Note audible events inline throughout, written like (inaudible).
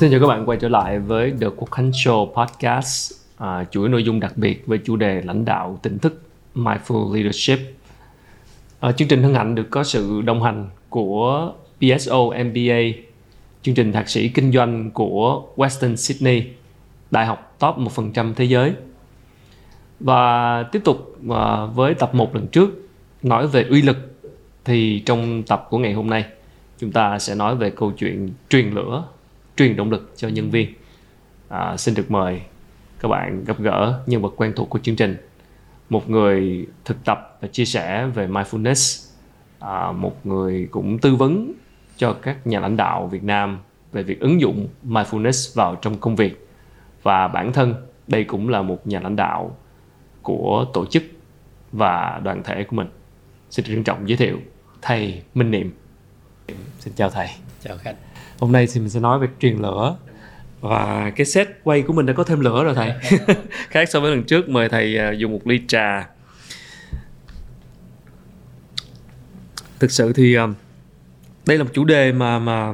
Xin chào các bạn quay trở lại với The Quốc Khánh Show Podcast à, chuỗi nội dung đặc biệt với chủ đề lãnh đạo tỉnh thức Mindful Leadership. À, chương trình hân hạnh được có sự đồng hành của PSO MBA, chương trình thạc sĩ kinh doanh của Western Sydney, đại học top 1% thế giới. Và tiếp tục à, với tập 1 lần trước nói về uy lực thì trong tập của ngày hôm nay chúng ta sẽ nói về câu chuyện truyền lửa truyền động lực cho nhân viên. À, xin được mời các bạn gặp gỡ nhân vật quen thuộc của chương trình. Một người thực tập và chia sẻ về mindfulness. À, một người cũng tư vấn cho các nhà lãnh đạo Việt Nam về việc ứng dụng mindfulness vào trong công việc. Và bản thân đây cũng là một nhà lãnh đạo của tổ chức và đoàn thể của mình. Xin trân trọng giới thiệu thầy Minh Niệm. Xin chào thầy. Chào khách hôm nay thì mình sẽ nói về truyền lửa. Và cái set quay của mình đã có thêm lửa rồi thầy. (laughs) Khác so với lần trước mời thầy à, dùng một ly trà. Thực sự thì à, đây là một chủ đề mà mà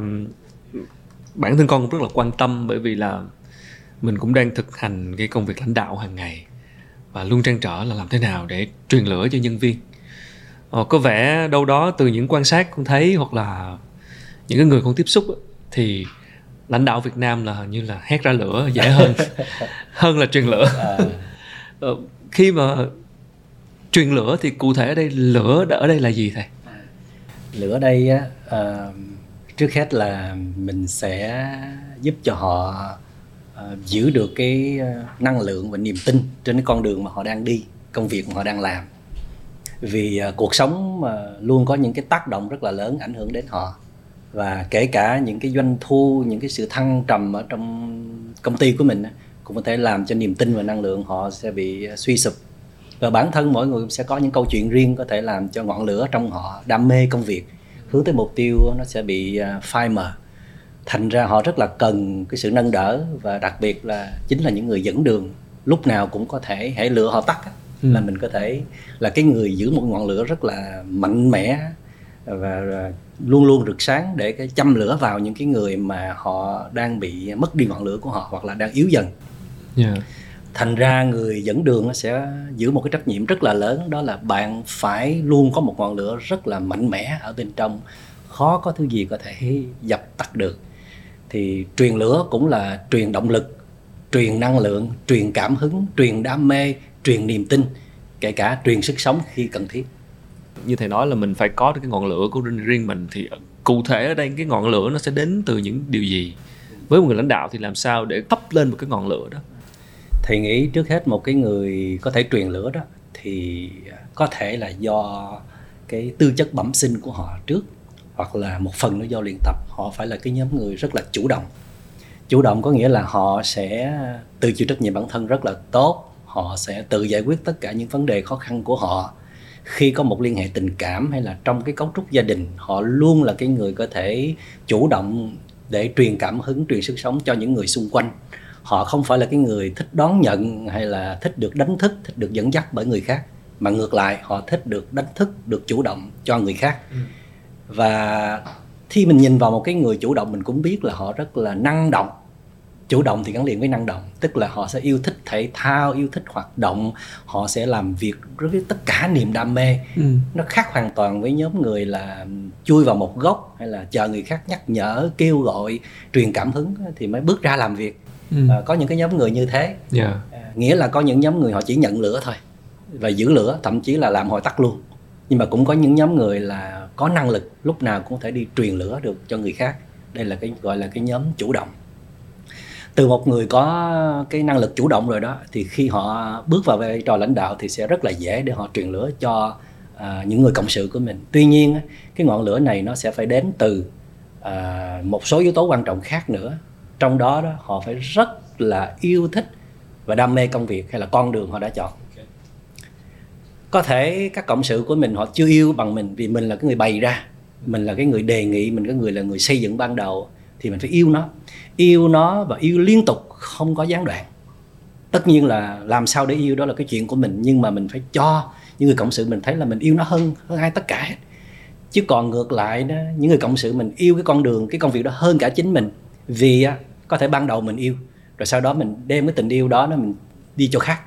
bản thân con cũng rất là quan tâm bởi vì là mình cũng đang thực hành cái công việc lãnh đạo hàng ngày. Và luôn trăn trở là làm thế nào để truyền lửa cho nhân viên. Ờ, có vẻ đâu đó từ những quan sát con thấy hoặc là những cái người con tiếp xúc thì lãnh đạo Việt Nam là như là hét ra lửa dễ hơn (laughs) hơn là truyền lửa. À. ờ, khi mà truyền lửa thì cụ thể ở đây lửa ở đây là gì thầy? Lửa ở đây á uh, trước hết là mình sẽ giúp cho họ uh, giữ được cái năng lượng và niềm tin trên cái con đường mà họ đang đi công việc mà họ đang làm. Vì uh, cuộc sống mà luôn có những cái tác động rất là lớn ảnh hưởng đến họ và kể cả những cái doanh thu những cái sự thăng trầm ở trong công ty của mình cũng có thể làm cho niềm tin và năng lượng họ sẽ bị suy sụp và bản thân mỗi người sẽ có những câu chuyện riêng có thể làm cho ngọn lửa trong họ đam mê công việc hướng tới mục tiêu nó sẽ bị à, phai mờ thành ra họ rất là cần cái sự nâng đỡ và đặc biệt là chính là những người dẫn đường lúc nào cũng có thể hãy lửa họ tắt ừ. là mình có thể là cái người giữ một ngọn lửa rất là mạnh mẽ và luôn luôn rực sáng để cái châm lửa vào những cái người mà họ đang bị mất đi ngọn lửa của họ hoặc là đang yếu dần. Yeah. thành ra người dẫn đường sẽ giữ một cái trách nhiệm rất là lớn đó là bạn phải luôn có một ngọn lửa rất là mạnh mẽ ở bên trong. Khó có thứ gì có thể dập tắt được. Thì truyền lửa cũng là truyền động lực truyền năng lượng truyền cảm hứng truyền đam mê truyền niềm tin kể cả truyền sức sống khi cần thiết như thầy nói là mình phải có được cái ngọn lửa của riêng mình, thì cụ thể ở đây cái ngọn lửa nó sẽ đến từ những điều gì? Với một người lãnh đạo thì làm sao để thắp lên một cái ngọn lửa đó? Thầy nghĩ trước hết một cái người có thể truyền lửa đó thì có thể là do cái tư chất bẩm sinh của họ trước, hoặc là một phần nó do luyện tập. Họ phải là cái nhóm người rất là chủ động. Chủ động có nghĩa là họ sẽ tự chịu trách nhiệm bản thân rất là tốt. Họ sẽ tự giải quyết tất cả những vấn đề khó khăn của họ khi có một liên hệ tình cảm hay là trong cái cấu trúc gia đình họ luôn là cái người có thể chủ động để truyền cảm hứng truyền sức sống cho những người xung quanh họ không phải là cái người thích đón nhận hay là thích được đánh thức thích được dẫn dắt bởi người khác mà ngược lại họ thích được đánh thức được chủ động cho người khác ừ. và khi mình nhìn vào một cái người chủ động mình cũng biết là họ rất là năng động chủ động thì gắn liền với năng động tức là họ sẽ yêu thích thể thao yêu thích hoạt động họ sẽ làm việc với tất cả niềm đam mê ừ. nó khác hoàn toàn với nhóm người là chui vào một góc hay là chờ người khác nhắc nhở kêu gọi truyền cảm hứng thì mới bước ra làm việc ừ. à, có những cái nhóm người như thế yeah. Dạ. à, nghĩa là có những nhóm người họ chỉ nhận lửa thôi và giữ lửa thậm chí là làm hồi tắt luôn nhưng mà cũng có những nhóm người là có năng lực lúc nào cũng có thể đi truyền lửa được cho người khác đây là cái gọi là cái nhóm chủ động từ một người có cái năng lực chủ động rồi đó thì khi họ bước vào vai trò lãnh đạo thì sẽ rất là dễ để họ truyền lửa cho à, những người cộng sự của mình. Tuy nhiên cái ngọn lửa này nó sẽ phải đến từ à, một số yếu tố quan trọng khác nữa. Trong đó đó họ phải rất là yêu thích và đam mê công việc hay là con đường họ đã chọn. Có thể các cộng sự của mình họ chưa yêu bằng mình vì mình là cái người bày ra mình là cái người đề nghị mình cái người là người xây dựng ban đầu thì mình phải yêu nó. Yêu nó và yêu liên tục, không có gián đoạn. Tất nhiên là làm sao để yêu đó là cái chuyện của mình, nhưng mà mình phải cho những người cộng sự mình thấy là mình yêu nó hơn hơn ai tất cả chứ còn ngược lại đó, những người cộng sự mình yêu cái con đường, cái công việc đó hơn cả chính mình, vì có thể ban đầu mình yêu, rồi sau đó mình đem cái tình yêu đó nó mình đi cho khác.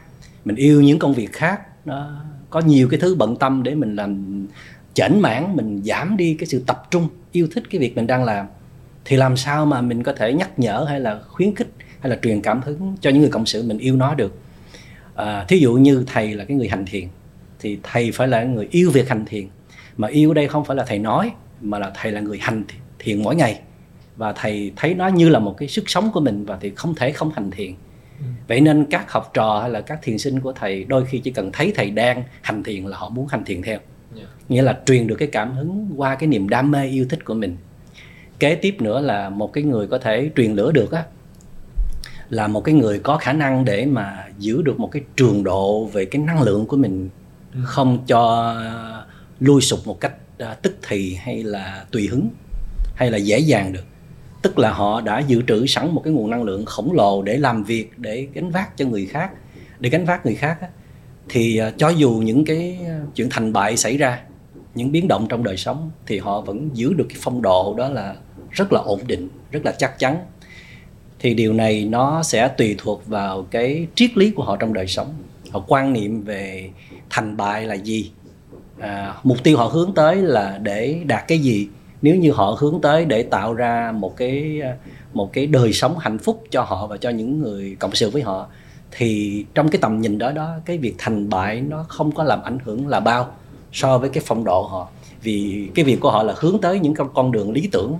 Mình yêu những công việc khác, nó có nhiều cái thứ bận tâm để mình làm chảnh mãn mình giảm đi cái sự tập trung, yêu thích cái việc mình đang làm thì làm sao mà mình có thể nhắc nhở hay là khuyến khích hay là truyền cảm hứng cho những người cộng sự mình yêu nó được? À, thí dụ như thầy là cái người hành thiền thì thầy phải là người yêu việc hành thiền. Mà yêu đây không phải là thầy nói mà là thầy là người hành thiền mỗi ngày. Và thầy thấy nó như là một cái sức sống của mình và thì không thể không hành thiền. Ừ. vậy nên các học trò hay là các thiền sinh của thầy đôi khi chỉ cần thấy thầy đang hành thiền là họ muốn hành thiền theo. Yeah. nghĩa là truyền được cái cảm hứng qua cái niềm đam mê yêu thích của mình kế tiếp nữa là một cái người có thể truyền lửa được á là một cái người có khả năng để mà giữ được một cái trường độ về cái năng lượng của mình ừ. không cho lui sụp một cách uh, tức thì hay là tùy hứng hay là dễ dàng được tức là họ đã dự trữ sẵn một cái nguồn năng lượng khổng lồ để làm việc để gánh vác cho người khác để gánh vác người khác á, thì uh, cho dù những cái chuyện thành bại xảy ra những biến động trong đời sống thì họ vẫn giữ được cái phong độ đó là rất là ổn định rất là chắc chắn. Thì điều này nó sẽ tùy thuộc vào cái triết lý của họ trong đời sống. Họ quan niệm về thành bại là gì. À, mục tiêu họ hướng tới là để đạt cái gì. Nếu như họ hướng tới để tạo ra một cái một cái đời sống hạnh phúc cho họ và cho những người cộng sự với họ thì trong cái tầm nhìn đó đó cái việc thành bại nó không có làm ảnh hưởng là bao so với cái phong độ họ. Vì cái việc của họ là hướng tới những con đường lý tưởng.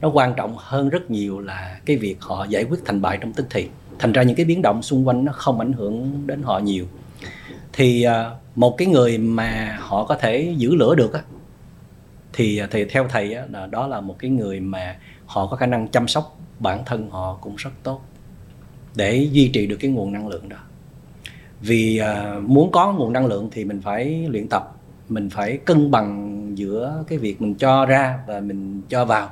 Nó quan trọng hơn rất nhiều là cái việc họ giải quyết thành bại trong tức thì. Thành ra những cái biến động xung quanh nó không ảnh hưởng đến họ nhiều. Thì à, một cái người mà họ có thể giữ lửa được á thì à, thì theo thầy á, là đó là một cái người mà họ có khả năng chăm sóc bản thân họ cũng rất tốt để duy trì được cái nguồn năng lượng đó. Vì à, muốn có nguồn năng lượng thì mình phải luyện tập mình phải cân bằng giữa cái việc mình cho ra và mình cho vào.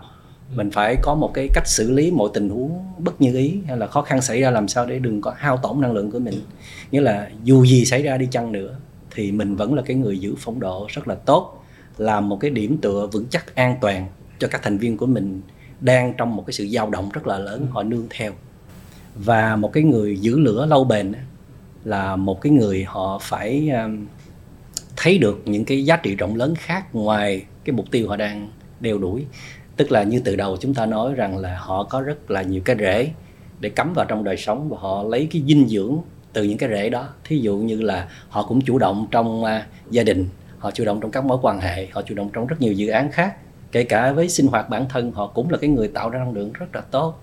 Mình phải có một cái cách xử lý mọi tình huống bất như ý hay là khó khăn xảy ra làm sao để đừng có hao tổn năng lượng của mình. Nghĩa là dù gì xảy ra đi chăng nữa thì mình vẫn là cái người giữ phong độ rất là tốt làm một cái điểm tựa vững chắc an toàn cho các thành viên của mình đang trong một cái sự dao động rất là lớn họ nương theo. Và một cái người giữ lửa lâu bền là một cái người họ phải um, thấy được những cái giá trị rộng lớn khác ngoài cái mục tiêu họ đang đeo đuổi. Tức là như từ đầu chúng ta nói rằng là họ có rất là nhiều cái rễ để cắm vào trong đời sống và họ lấy cái dinh dưỡng từ những cái rễ đó. Thí dụ như là họ cũng chủ động trong uh, gia đình họ chủ động trong các mối quan hệ họ chủ động trong rất nhiều dự án khác. Kể cả với sinh hoạt bản thân họ cũng là cái người tạo ra năng lượng rất là tốt.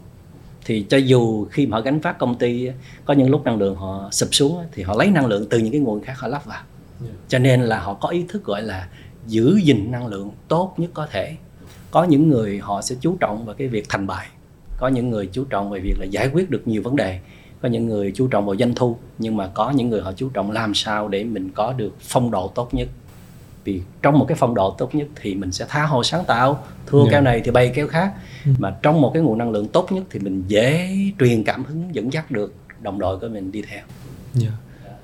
Thì cho dù khi mà họ gánh vác công ty có những lúc năng lượng họ sụp xuống thì họ lấy năng lượng từ những cái nguồn khác họ lắp vào cho nên là họ có ý thức gọi là giữ gìn năng lượng tốt nhất có thể có những người họ sẽ chú trọng vào cái việc thành bại có những người chú trọng về việc là giải quyết được nhiều vấn đề có những người chú trọng vào doanh thu nhưng mà có những người họ chú trọng làm sao để mình có được phong độ tốt nhất vì trong một cái phong độ tốt nhất thì mình sẽ tha hồ sáng tạo thua yeah. Dạ. kéo này thì bay kéo khác ừ. mà trong một cái nguồn năng lượng tốt nhất thì mình dễ truyền cảm hứng dẫn dắt được đồng đội của mình đi theo yeah.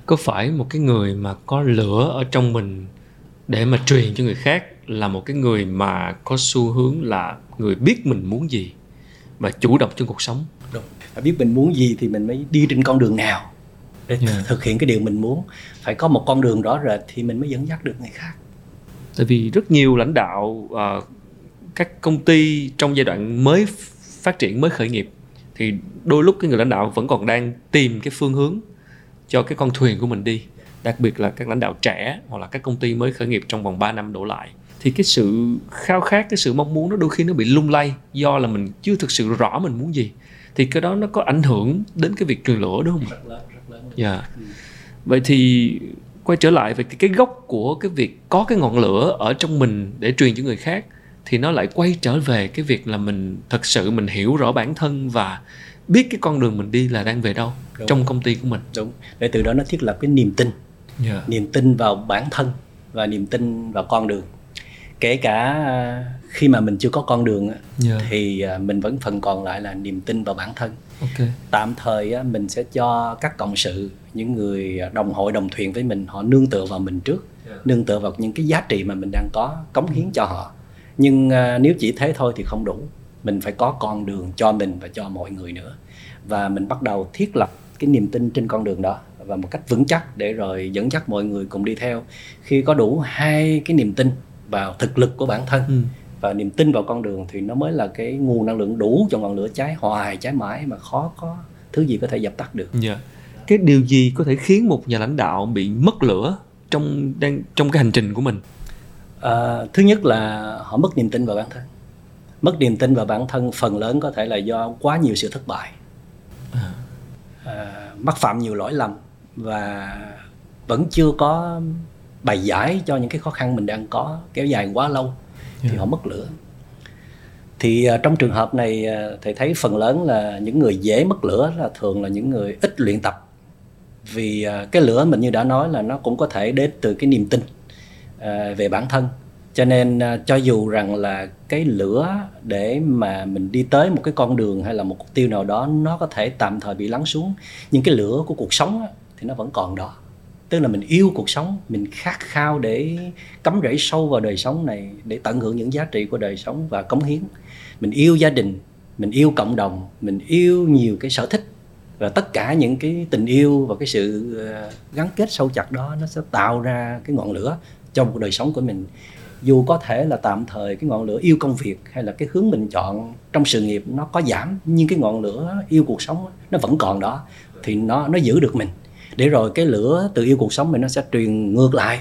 Có phải một cái người mà có lửa ở trong mình để mà truyền cho người khác là một cái người mà có xu hướng là người biết mình muốn gì và chủ động trong cuộc sống đúng biết mình muốn gì thì mình mới đi trên con đường nào để yeah. Dạ. thực hiện cái điều mình muốn phải có một con đường rõ rệt thì mình mới dẫn dắt được người khác tại vì rất nhiều lãnh đạo uh, các công ty trong giai đoạn mới phát triển mới khởi nghiệp thì đôi lúc cái người lãnh đạo vẫn còn đang tìm cái phương hướng cho cái con thuyền của mình đi đặc biệt là các lãnh đạo trẻ hoặc là các công ty mới khởi nghiệp trong vòng 3 năm đổ lại thì cái sự khao khát cái sự mong muốn nó đôi khi nó bị lung lay do là mình chưa thực sự rõ mình muốn gì thì cái đó nó có ảnh hưởng đến cái việc truyền lửa đúng không? Dạ. Yeah. Ừ. Vậy thì quay trở lại về cái gốc của cái việc có cái ngọn lửa ở trong mình để truyền cho người khác thì nó lại quay trở về cái việc là mình thật sự mình hiểu rõ bản thân và biết cái con đường mình đi là đang về đâu đúng. trong công ty của mình đúng để từ đó nó thiết lập cái niềm tin yeah. Dạ. niềm tin vào bản thân và niềm tin vào con đường kể cả à, khi mà mình chưa có con đường yeah. Dạ. thì à, mình vẫn phần còn lại là niềm tin vào bản thân okay. tạm thời mình sẽ cho các cộng sự những người đồng hội đồng thuyền với mình họ nương tựa vào mình trước yeah. nương tựa vào những cái giá trị mà mình đang có cống hiến cho họ nhưng à, nếu chỉ thế thôi thì không đủ mình phải có con đường cho mình và cho mọi người nữa và mình bắt đầu thiết lập cái niềm tin trên con đường đó và một cách vững chắc để rồi dẫn dắt mọi người cùng đi theo khi có đủ hai cái niềm tin vào thực lực của bản thân ừ. và niềm tin vào con đường thì nó mới là cái nguồn năng lượng đủ cho ngọn lửa cháy hoài cháy mãi mà khó có thứ gì có thể dập tắt được. Yeah. Dạ. Cái điều gì có thể khiến một nhà lãnh đạo bị mất lửa trong đang trong cái hành trình của mình? À, thứ nhất là họ mất niềm tin vào bản thân. Mất niềm tin vào bản thân phần lớn có thể là do quá nhiều sự thất bại. À. À, mắc phạm nhiều lỗi lầm và vẫn chưa có bài giải cho những cái khó khăn mình đang có kéo dài quá lâu thì yeah. họ mất lửa thì uh, trong trường hợp này uh, thầy thấy phần lớn là những người dễ mất lửa là thường là những người ít luyện tập vì uh, cái lửa mình như đã nói là nó cũng có thể đến từ cái niềm tin về bản thân cho nên à, cho dù rằng là cái lửa để mà mình đi tới một cái con đường hay là một mục tiêu nào đó nó có thể tạm thời bị lắng xuống nhưng cái lửa của cuộc sống á, thì nó vẫn còn đó. Tức là mình yêu cuộc sống mình khát khao để cắm rễ sâu vào đời sống này để tận hưởng những giá trị của đời sống và cống hiến. Mình yêu gia đình mình yêu cộng đồng mình yêu nhiều cái sở thích và tất cả những cái tình yêu và cái sự ờ, gắn kết sâu chặt đó nó sẽ tạo ra cái ngọn lửa trong cuộc đời sống của mình dù có thể là tạm thời cái ngọn lửa yêu công việc hay là cái hướng mình chọn trong sự nghiệp nó có giảm, nhưng cái ngọn lửa yêu cuộc sống nó vẫn còn đó, thì nó nó giữ được mình. Để rồi cái lửa từ yêu cuộc sống mình nó sẽ truyền ngược lại.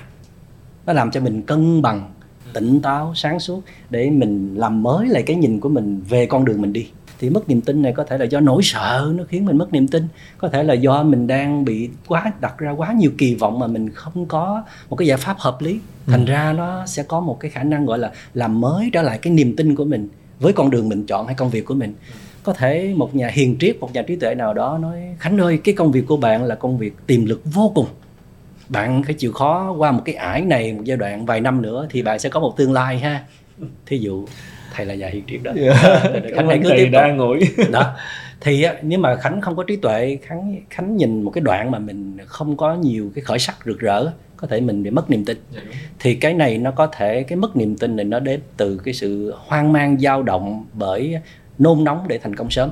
Nó làm cho mình cân bằng, tỉnh táo, sáng suốt để mình làm mới lại cái nhìn của mình về con đường mình đi thì mất niềm tin này có thể là do nỗi sợ nó khiến mình mất niềm tin. Có thể là do mình đang bị quá đặt ra quá nhiều kỳ vọng mà mình không có một cái giải pháp hợp lý. Thành ừ. ra nó sẽ có một cái khả năng gọi là làm mới trở lại cái niềm tin của mình với con đường mình chọn hay công việc của mình. Có thể một nhà hiền triết một nhà trí tuệ nào đó nói khánh ơi cái công việc của bạn là công việc tiềm lực vô cùng. Bạn phải chịu khó qua một cái ải này một giai đoạn vài năm nữa thì bạn sẽ có một tương lai ha thí dụ thầy là nhà hiền triết đó. Yeah. Dạ. khánh hãy cứ tiếp đang ngồi. Đó. Thì nếu mà khánh không có trí tuệ khánh khánh nhìn một cái đoạn mà mình không có nhiều cái khởi sắc rực rỡ có thể mình bị mất niềm tin. Dạ, thì cái này nó có thể cái mất niềm tin này nó đến từ cái sự hoang mang dao động bởi nôn nóng để thành công sớm.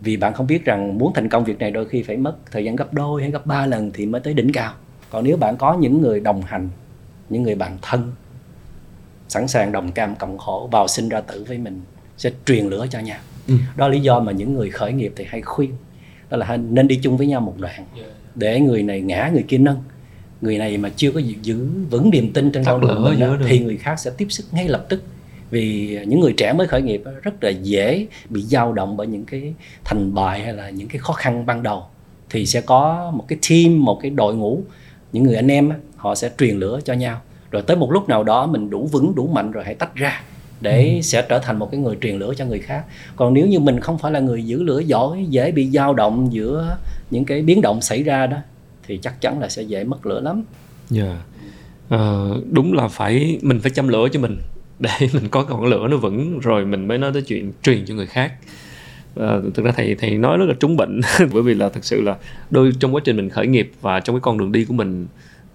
Vì bạn không biết rằng muốn thành công việc này đôi khi phải mất thời gian gấp đôi hay gấp ba lần thì mới tới đỉnh cao. Còn nếu bạn có những người đồng hành những người bạn thân sẵn sàng đồng cam cộng khổ vào sinh ra tử với mình sẽ truyền lửa cho nhau. Ừ. đó là lý do mà những người khởi nghiệp thì hay khuyên. Đó là nên đi chung với nhau một đoạn. Để người này ngã người kia nâng. Người này mà chưa có giữ vững niềm tin trên con đường mình đó, thì người khác sẽ tiếp sức ngay lập tức. Vì những người trẻ mới khởi nghiệp rất là dễ bị dao động bởi những cái thành bại hay là những cái khó khăn ban đầu. Thì sẽ có một cái team một cái đội ngũ những người anh em họ sẽ truyền lửa cho nhau rồi tới một lúc nào đó mình đủ vững đủ mạnh rồi hãy tách ra để ừ. sẽ trở thành một cái người truyền lửa cho người khác còn nếu như mình không phải là người giữ lửa giỏi dễ bị dao động giữa những cái biến động xảy ra đó thì chắc chắn là sẽ dễ mất lửa lắm dạ yeah. uh, đúng là phải mình phải chăm lửa cho mình (laughs) để mình có ngọn lửa nó vững rồi mình mới nói tới chuyện truyền cho người khác à, thực ra thầy thầy nói rất là trúng bệnh (laughs) bởi vì là thực sự là đôi trong quá trình mình khởi nghiệp và trong cái con đường đi của mình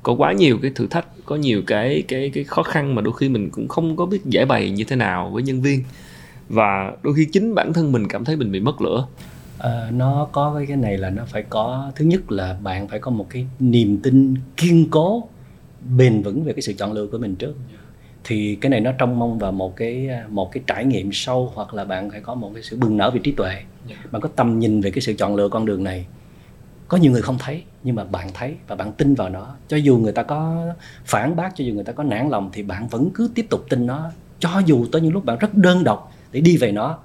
có quá nhiều cái thử thách có nhiều cái cái cái khó khăn mà đôi khi mình cũng không có biết giải bày như thế nào với nhân viên và đôi khi chính bản thân mình cảm thấy mình bị mất lửa à, nó có cái cái này là nó phải có thứ nhất là bạn phải có một cái niềm tin kiên cố bền vững về cái sự chọn lựa của mình trước thì cái này nó trông mong vào một cái một cái trải nghiệm sâu hoặc là bạn phải có một cái sự bừng nở về trí tuệ. Dạ. bạn có tầm nhìn về cái sự chọn lựa con đường này có nhiều người không thấy nhưng mà bạn thấy và bạn tin vào nó cho dù người ta có phản bác cho dù người ta có nản lòng thì bạn vẫn cứ tiếp tục tin nó cho dù tới những lúc bạn rất đơn độc để đi về nó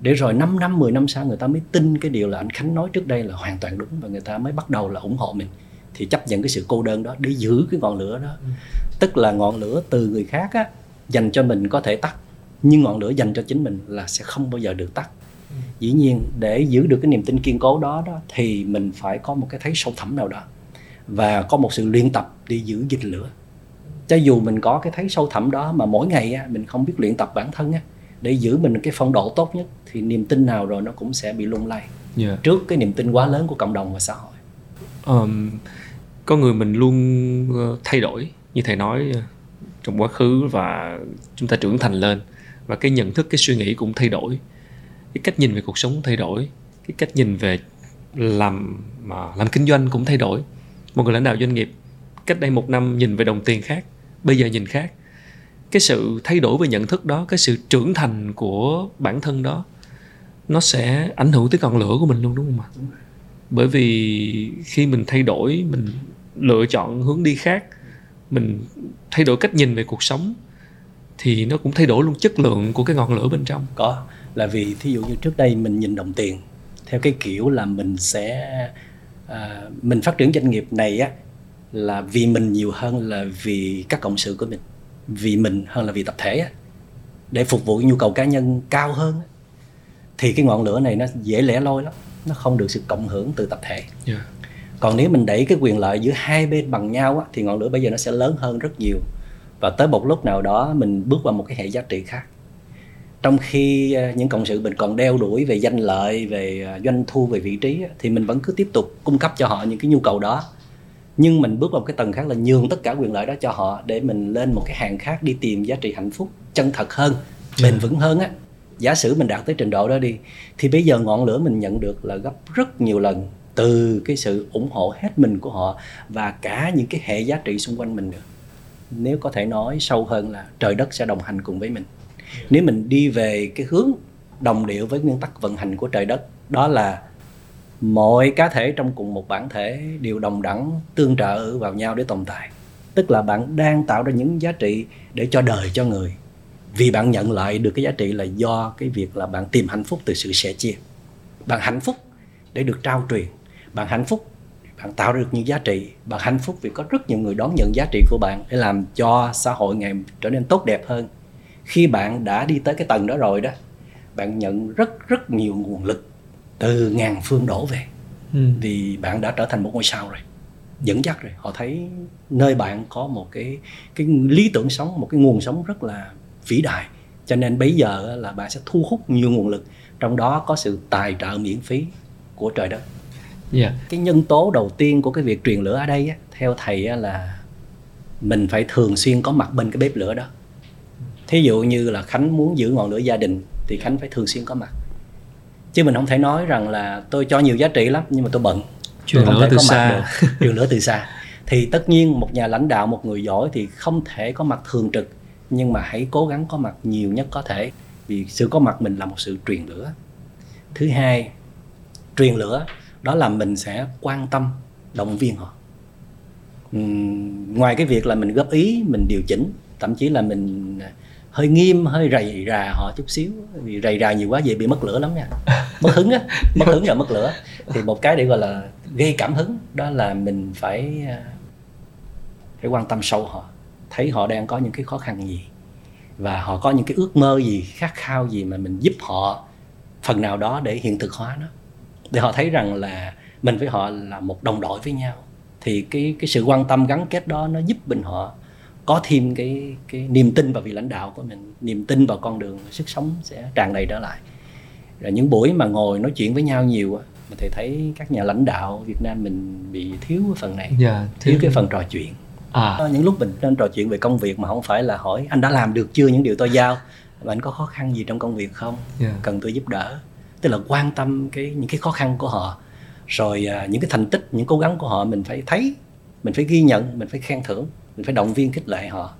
để rồi 5 năm 10 năm sau người ta mới tin cái điều là anh Khánh nói trước đây là hoàn toàn đúng và người ta mới bắt đầu là ủng hộ mình thì chấp nhận cái sự cô đơn đó để giữ cái ngọn lửa đó ừ. tức là ngọn lửa từ người khác á dành cho mình có thể tắt nhưng ngọn lửa dành cho chính mình là sẽ không bao giờ được tắt. Dĩ nhiên để giữ được cái niềm tin kiên cố đó đó thì mình phải có một cái thấy sâu thẳm nào đó và có một sự luyện tập đi giữ gìn lửa cho dù mình có cái thấy sâu thẳm đó mà mỗi ngày á, mình không biết luyện tập bản thân á, để giữ mình cái phong độ tốt nhất thì niềm tin nào rồi nó cũng sẽ bị lung lay yeah. Dạ. trước cái niềm tin quá lớn của cộng đồng và xã hội um, con người mình luôn ờ, thay đổi như thầy nói ờ, trong quá khứ và chúng ta trưởng thành lên và cái nhận thức cái suy nghĩ cũng thay đổi cái cách nhìn về cuộc sống cũng thay đổi. Cái cách nhìn về làm mà làm kinh doanh cũng thay đổi. Một người lãnh đạo doanh nghiệp cách đây một năm nhìn về đồng tiền khác bây giờ nhìn khác. Cái sự thay đổi về nhận thức đó cái sự trưởng thành của bản thân đó nó sẽ ảnh hưởng tới ngọn lửa của mình luôn đúng không ạ? Bởi vì khi mình thay đổi mình lựa chọn hướng đi khác mình thay đổi cách nhìn về cuộc sống thì nó cũng thay đổi luôn chất lượng của cái ngọn lửa bên trong. Có là vì thí dụ như trước đây mình nhìn đồng tiền theo cái kiểu là mình sẽ à, mình phát triển doanh nghiệp này á là vì mình nhiều hơn là vì các cộng sự của mình vì mình hơn là vì tập thể á để phục vụ nhu cầu cá nhân cao hơn á, thì cái ngọn lửa này nó dễ lẻ loi lắm nó không được sự cộng hưởng từ tập thể. Yeah. còn nếu mình đẩy cái quyền lợi giữa hai bên bằng nhau á, thì ngọn lửa bây giờ nó sẽ lớn hơn rất nhiều. Và tới một lúc nào đó mình bước vào một cái hệ giá trị khác trong khi à, những cộng sự mình còn đeo đuổi về danh lợi về à, doanh thu về vị trí thì mình vẫn cứ tiếp tục cung cấp cho họ những cái nhu cầu đó. Nhưng mình bước vào một cái tầng khác là nhường tất cả quyền lợi đó cho họ để mình lên một cái hàng khác đi tìm giá trị hạnh phúc chân thật hơn bền vững hơn á. Giả sử mình đạt tới trình độ đó đi thì bây giờ ngọn lửa mình nhận được là gấp rất nhiều lần từ cái sự ủng hộ hết mình của họ và cả những cái hệ giá trị xung quanh mình nữa. Nếu có thể nói sâu hơn là trời đất sẽ đồng hành cùng với mình nếu mình đi về cái hướng đồng điệu với nguyên tắc vận hành của trời đất, đó là mọi cá thể trong cùng một bản thể đều đồng đẳng, tương trợ vào nhau để tồn tại. Tức là bạn đang tạo ra những giá trị để cho đời cho người. Vì bạn nhận lại được cái giá trị là do cái việc là bạn tìm hạnh phúc từ sự sẻ chia. Bạn hạnh phúc để được trao truyền. Bạn hạnh phúc, bạn tạo ra được những giá trị. Bạn hạnh phúc vì có rất nhiều người đón nhận giá trị của bạn để làm cho xã hội ngày trở nên tốt đẹp hơn khi bạn đã đi tới cái tầng đó rồi đó bạn nhận rất rất nhiều nguồn lực từ ngàn phương đổ về ừ. vì bạn đã trở thành một ngôi sao rồi dẫn dắt rồi họ thấy nơi bạn có một cái cái lý tưởng sống một cái nguồn sống rất là vĩ đại cho nên bây giờ là bạn sẽ thu hút nhiều nguồn lực trong đó có sự tài trợ miễn phí của trời đất yeah. Dạ. cái nhân tố đầu tiên của cái việc truyền lửa ở đây theo thầy là mình phải thường xuyên có mặt bên cái bếp lửa đó thí dụ như là khánh muốn giữ ngọn lửa gia đình thì khánh phải thường xuyên có mặt. Chứ mình không thể nói rằng là tôi cho nhiều giá trị lắm nhưng mà tôi bận. Truyền lửa từ xa. truyền lửa từ xa. Thì tất nhiên một nhà lãnh đạo một người giỏi thì không thể có mặt thường trực nhưng mà hãy cố gắng có mặt nhiều nhất có thể vì sự có mặt mình là một sự truyền lửa. Thứ hai truyền lửa đó là mình sẽ quan tâm động viên họ. Uhm, ngoài cái việc là mình góp ý mình điều chỉnh thậm chí là mình hơi nghiêm, hơi rầy rà họ chút xíu. Vì rầy rà nhiều quá vậy bị mất lửa lắm nha. Mất hứng á, mất hứng và mất lửa. Thì một cái để gọi là gây cảm hứng, đó là mình phải à, phải quan tâm sâu họ. Thấy họ đang có những cái khó khăn gì và họ có những cái ước mơ gì, khát khao gì mà mình giúp họ phần nào đó để hiện thực hóa nó. Để họ thấy rằng là mình với họ là một đồng đội với nhau. Thì cái cái sự quan tâm gắn kết đó nó giúp mình họ có thêm cái cái niềm tin vào vị lãnh đạo của mình niềm tin vào con đường sức sống sẽ tràn đầy trở lại. Rồi những buổi mà ngồi nói chuyện với nhau nhiều mà thầy thấy các nhà lãnh đạo Việt Nam mình bị thiếu cái phần này yeah, dạ, thiếu, thiếu cái phần trò chuyện. À. Có những lúc mình nên trò chuyện về công việc mà không phải là hỏi anh đã làm được chưa? Những điều tôi giao. Và anh có khó khăn gì trong công việc không? Yeah. Dạ. cần tôi giúp đỡ. Tức là quan tâm cái những cái khó khăn của họ. Rồi à, những cái thành tích những cố gắng của họ mình phải thấy mình phải ghi nhận mình phải khen thưởng mình phải động viên khích lệ họ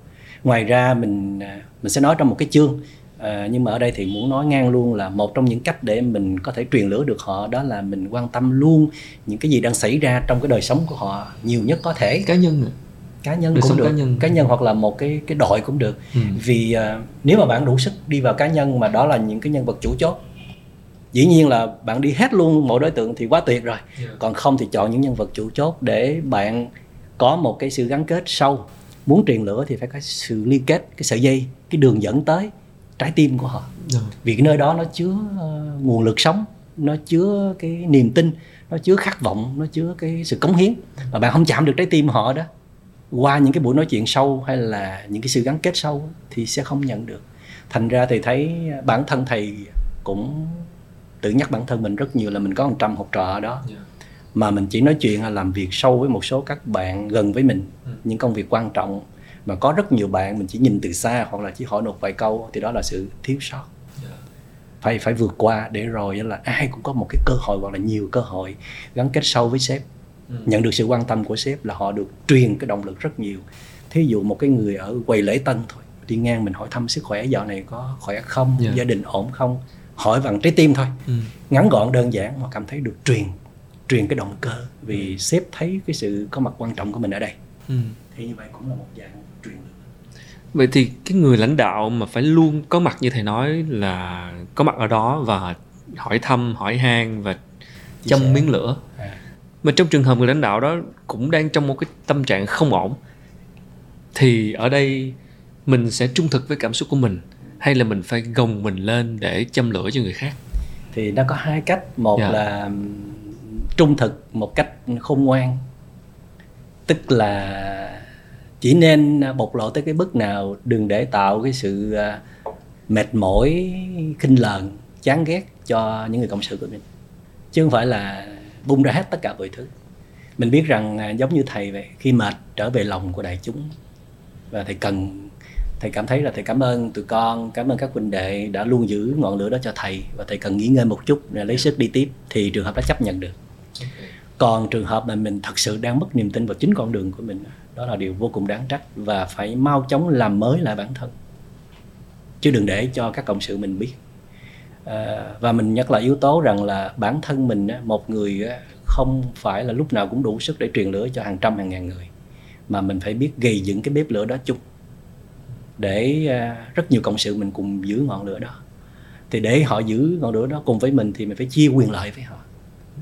ngoài ra mình à, mình sẽ nói trong một cái chương à, nhưng mà ở đây thì muốn nói ngang luôn là một trong những cách để mình có thể truyền lửa được họ đó là mình quan tâm luôn những cái gì đang xảy ra trong cái đời sống của họ nhiều nhất có thể cá nhân cá nhân đời cũng được cá nhân. cá nhân hoặc là một cái cái đội cũng được ừ. vì uh, nếu mà bạn đủ sức đi vào cá nhân mà đó là những cái nhân vật chủ chốt dĩ nhiên là bạn đi hết luôn mọi đối tượng thì quá tuyệt rồi yeah. còn không thì chọn những nhân vật chủ chốt để bạn có một cái sự gắn kết sâu. Muốn truyền lửa thì phải có sự liên kết cái sợi dây cái đường dẫn tới trái tim của họ. Yeah. vì cái nơi đó nó chứa uh, nguồn lực sống nó chứa cái niềm tin nó chứa khát vọng nó chứa cái sự cống hiến. Mà bạn không chạm được trái tim họ đó qua những cái buổi nói chuyện sâu hay là những cái sự gắn kết sâu thì sẽ không nhận được. Thành ra thì thấy bản thân thầy cũng tự nhắc bản thân mình rất nhiều là mình có một trăm học trò ở đó. Yeah. Mà mình chỉ nói chuyện là làm việc sâu với một số các bạn gần với mình ừ. những công việc quan trọng mà có rất nhiều bạn mình chỉ nhìn từ xa hoặc là chỉ hỏi một vài câu thì đó là sự thiếu sót phải phải vượt qua để rồi là ai cũng có một cái cơ hội hoặc là nhiều cơ hội gắn kết sâu với sếp ừ. nhận được sự quan tâm của sếp là họ được truyền cái động lực rất nhiều thí dụ một cái người ở quầy lễ tân thôi đi ngang mình hỏi thăm sức khỏe dạo này có khỏe không yeah. Dạ. gia đình ổn không hỏi bằng trái tim thôi ừ. ngắn gọn đơn giản mà cảm thấy được truyền truyền cái động cơ vì sếp thấy cái sự có mặt quan trọng của mình ở đây ừ. thì như vậy cũng là một dạng truyền vậy thì cái người lãnh đạo mà phải luôn có mặt như thầy nói là có mặt ở đó và hỏi thăm hỏi han và châm miếng lửa à. mà trong trường hợp người lãnh đạo đó cũng đang trong một cái tâm trạng không ổn thì ở đây mình sẽ trung thực với cảm xúc của mình hay là mình phải gồng mình lên để châm lửa cho người khác thì nó có hai cách một yeah. Dạ. là trung thực một cách khôn ngoan. Tức là chỉ nên bộc lộ tới cái bước nào đừng để tạo cái sự à, mệt mỏi, khinh lờn, chán ghét cho những người cộng sự của mình. Chứ không phải là bung ra hết tất cả mọi thứ. Mình biết rằng à, giống như thầy vậy, khi mệt trở về lòng của đại chúng. Và thầy cần, thầy cảm thấy là thầy cảm ơn tụi con, cảm ơn các huynh đệ đã luôn giữ ngọn lửa đó cho thầy. Và thầy cần nghỉ ngơi một chút để lấy sức đi tiếp thì trường hợp đã chấp nhận được còn trường hợp mà mình thật sự đang mất niềm tin vào chính con đường của mình đó là điều vô cùng đáng trách và phải mau chóng làm mới lại bản thân. Chứ đừng để cho các cộng sự mình biết. À, và mình nhắc lại yếu tố rằng là bản thân mình một người không phải là lúc nào cũng đủ sức để truyền lửa cho hàng trăm hàng ngàn người. Mà mình phải biết gây dựng cái bếp lửa đó chung. Để à, rất nhiều cộng sự mình cùng giữ ngọn lửa đó. Thì để họ giữ ngọn lửa đó cùng với mình thì mình phải chia quyền lợi với họ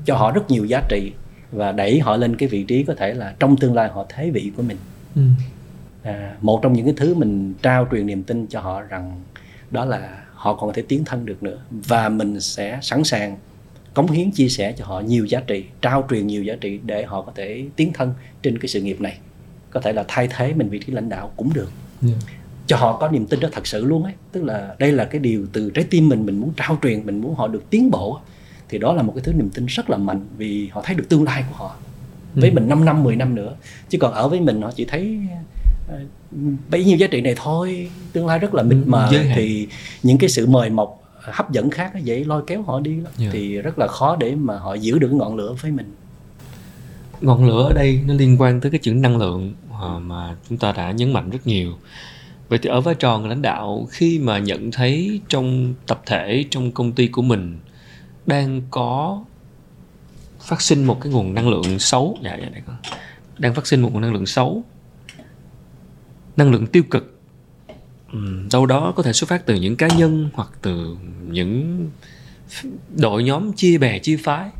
cho họ rất nhiều giá trị và đẩy họ lên cái vị trí có thể là trong tương lai họ thế vị của mình. Ừ. à, một trong những cái thứ mình trao truyền niềm tin cho họ rằng đó là họ còn có thể tiến thân được nữa và mình sẽ sẵn sàng cống hiến chia sẻ cho họ nhiều giá trị trao truyền nhiều giá trị để họ có thể tiến thân trên cái sự nghiệp này. Có thể là thay thế mình vị trí lãnh đạo cũng được. Yeah. Cho họ có niềm tin đó thật sự luôn ấy. Tức là đây là cái điều từ trái tim mình mình muốn trao truyền mình muốn họ được tiến bộ thì đó là một cái thứ niềm tin rất là mạnh vì họ thấy được tương lai của họ với ừ. mình 5 năm 10 năm nữa chứ còn ở với mình họ chỉ thấy ờ, bấy nhiêu giá trị này thôi tương lai rất là mịt ừ, mờ thì những cái sự mời mọc hấp dẫn khác dễ lôi kéo họ đi lắm. Yeah. Dạ. thì rất là khó để mà họ giữ được ngọn lửa với mình ngọn lửa ở đây nó liên quan tới cái chữ năng lượng ờ, mà chúng ta đã nhấn mạnh rất nhiều vậy thì ở vai trò người lãnh đạo khi mà nhận thấy trong tập thể trong công ty của mình đang có phát sinh một cái nguồn năng lượng xấu. Dạ dạ đây có. Đang phát sinh một nguồn năng lượng xấu. Năng lượng tiêu cực. Đâu đó có thể xuất phát từ những cá nhân hoặc từ những đội nhóm chia bè, chia phái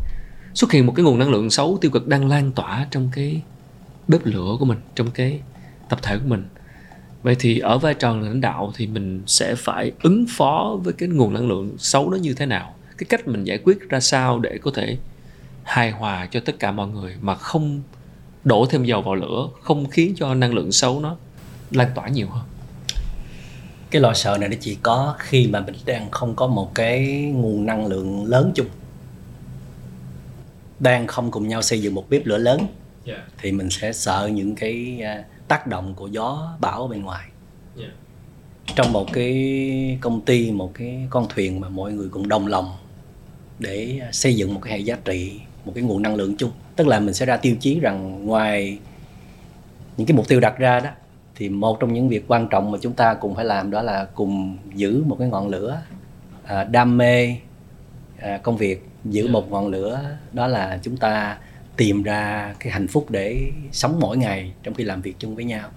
xuất hiện một cái nguồn năng lượng xấu tiêu cực đang lan tỏa trong cái bếp lửa của mình, trong cái tập thể của mình. Vậy thì ở vai trò lãnh đạo thì mình sẽ phải ứng phó với cái nguồn năng lượng xấu đó như thế nào? Cái cách mình giải quyết ra sao để có thể hài hòa cho tất cả mọi người mà không đổ thêm dầu vào lửa không khiến cho năng lượng xấu nó lan tỏa nhiều hơn cái lo sợ này nó chỉ có khi mà mình đang không có một cái nguồn năng lượng lớn chung đang không cùng nhau xây dựng một bếp lửa lớn yeah. thì mình sẽ sợ những cái uh, tác động của gió bão bên ngoài yeah. trong một cái công ty một cái con thuyền mà mọi người cùng đồng lòng để xây dựng một cái hệ giá trị một cái nguồn năng lượng chung tức là mình sẽ ra tiêu chí rằng ngoài những cái mục tiêu đặt ra đó thì một trong những việc quan trọng mà chúng ta cùng phải làm đó là cùng giữ một cái ngọn lửa à, đam mê à, công việc giữ yeah. một ngọn lửa đó là chúng ta tìm ra cái hạnh phúc để sống mỗi ngày trong khi làm việc chung với nhau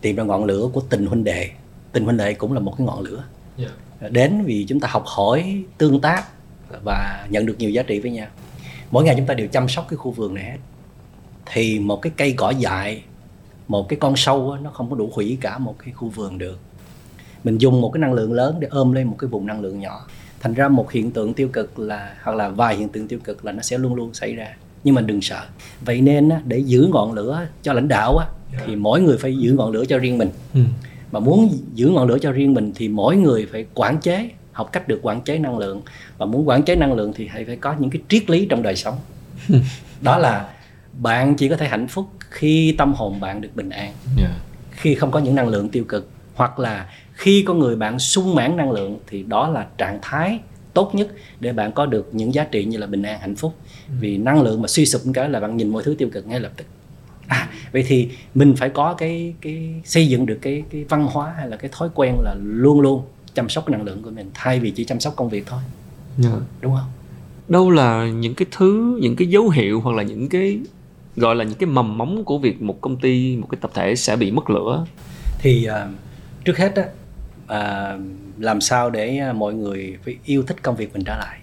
tìm ra ngọn lửa của tình huynh đệ tình huynh đệ cũng là một cái ngọn lửa. Dạ. đến vì chúng ta học hỏi tương tác và nhận được nhiều giá trị với nhau. Mỗi ngày chúng ta đều chăm sóc cái khu vườn này hết. Thì một cái cây cỏ dại một cái con sâu nó không có đủ hủy cả một cái khu vườn được. Mình dùng một cái năng lượng lớn để ôm lên một cái vùng năng lượng nhỏ. Thành ra một hiện tượng tiêu cực là hoặc là vài hiện tượng tiêu cực là nó sẽ luôn luôn xảy ra. Nhưng mà đừng sợ. Vậy nên để giữ ngọn lửa cho lãnh đạo thì mỗi người phải giữ ngọn lửa cho riêng mình. Ừ. mà muốn giữ ngọn lửa cho riêng mình thì mỗi người phải quản chế học cách được quản chế năng lượng. Và muốn quản chế năng lượng thì hãy phải có những cái triết lý trong đời sống. (laughs) Đó là bạn chỉ có thể hạnh phúc khi tâm hồn bạn được bình an. Yeah. khi không có những năng lượng tiêu cực hoặc là khi con người bạn sung mãn năng lượng thì đó là trạng thái tốt nhất để bạn có được những giá trị như là bình an hạnh phúc. Ừ. vì năng lượng mà suy sụp cái là bạn nhìn mọi thứ tiêu cực ngay lập tức. À vậy thì mình phải có cái cái xây dựng được cái cái văn hóa hay là cái thói quen là luôn luôn chăm sóc năng lượng của mình thay vì chỉ chăm sóc công việc thôi. Yeah. Dạ. đúng không? Đâu là những cái thứ những cái dấu hiệu hoặc là những cái gọi là những cái mầm móng của việc một công ty một cái tập thể sẽ bị mất lửa? Thì uh, trước hết á uh, làm sao để à, mọi người phải yêu thích công việc mình trở lại?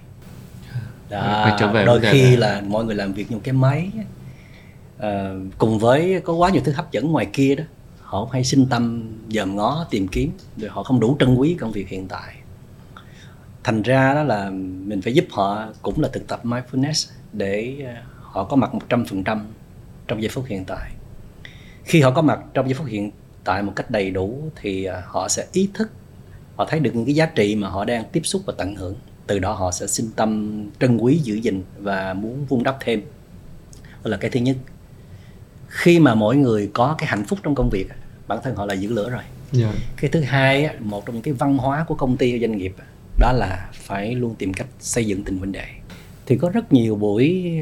Đó, phải trở về đôi khi là mọi người làm việc những cái máy uh, cùng với có quá nhiều thứ hấp dẫn ngoài kia đó họ hay sinh tâm dòm ngó tìm kiếm, rồi họ không đủ trân quý công việc hiện tại. Thành ra đó là mình phải giúp họ cũng là thực tập mindfulness để ờ, họ có mặt 100% trong giây phút hiện tại. Khi họ có mặt trong giây phút hiện tại một cách đầy đủ thì ờ, họ sẽ ý thức, họ thấy được những cái giá trị mà họ đang tiếp xúc và tận hưởng. Từ đó họ sẽ sinh tâm trân quý, giữ gìn và muốn vun đắp thêm. Đó là cái thứ nhất. Khi mà mỗi người có cái hạnh phúc trong công việc bản thân họ là giữ lửa rồi yeah. Dạ. cái thứ hai một trong những cái văn hóa của công ty doanh nghiệp đó là phải luôn tìm cách xây dựng tình huynh đệ thì có rất nhiều buổi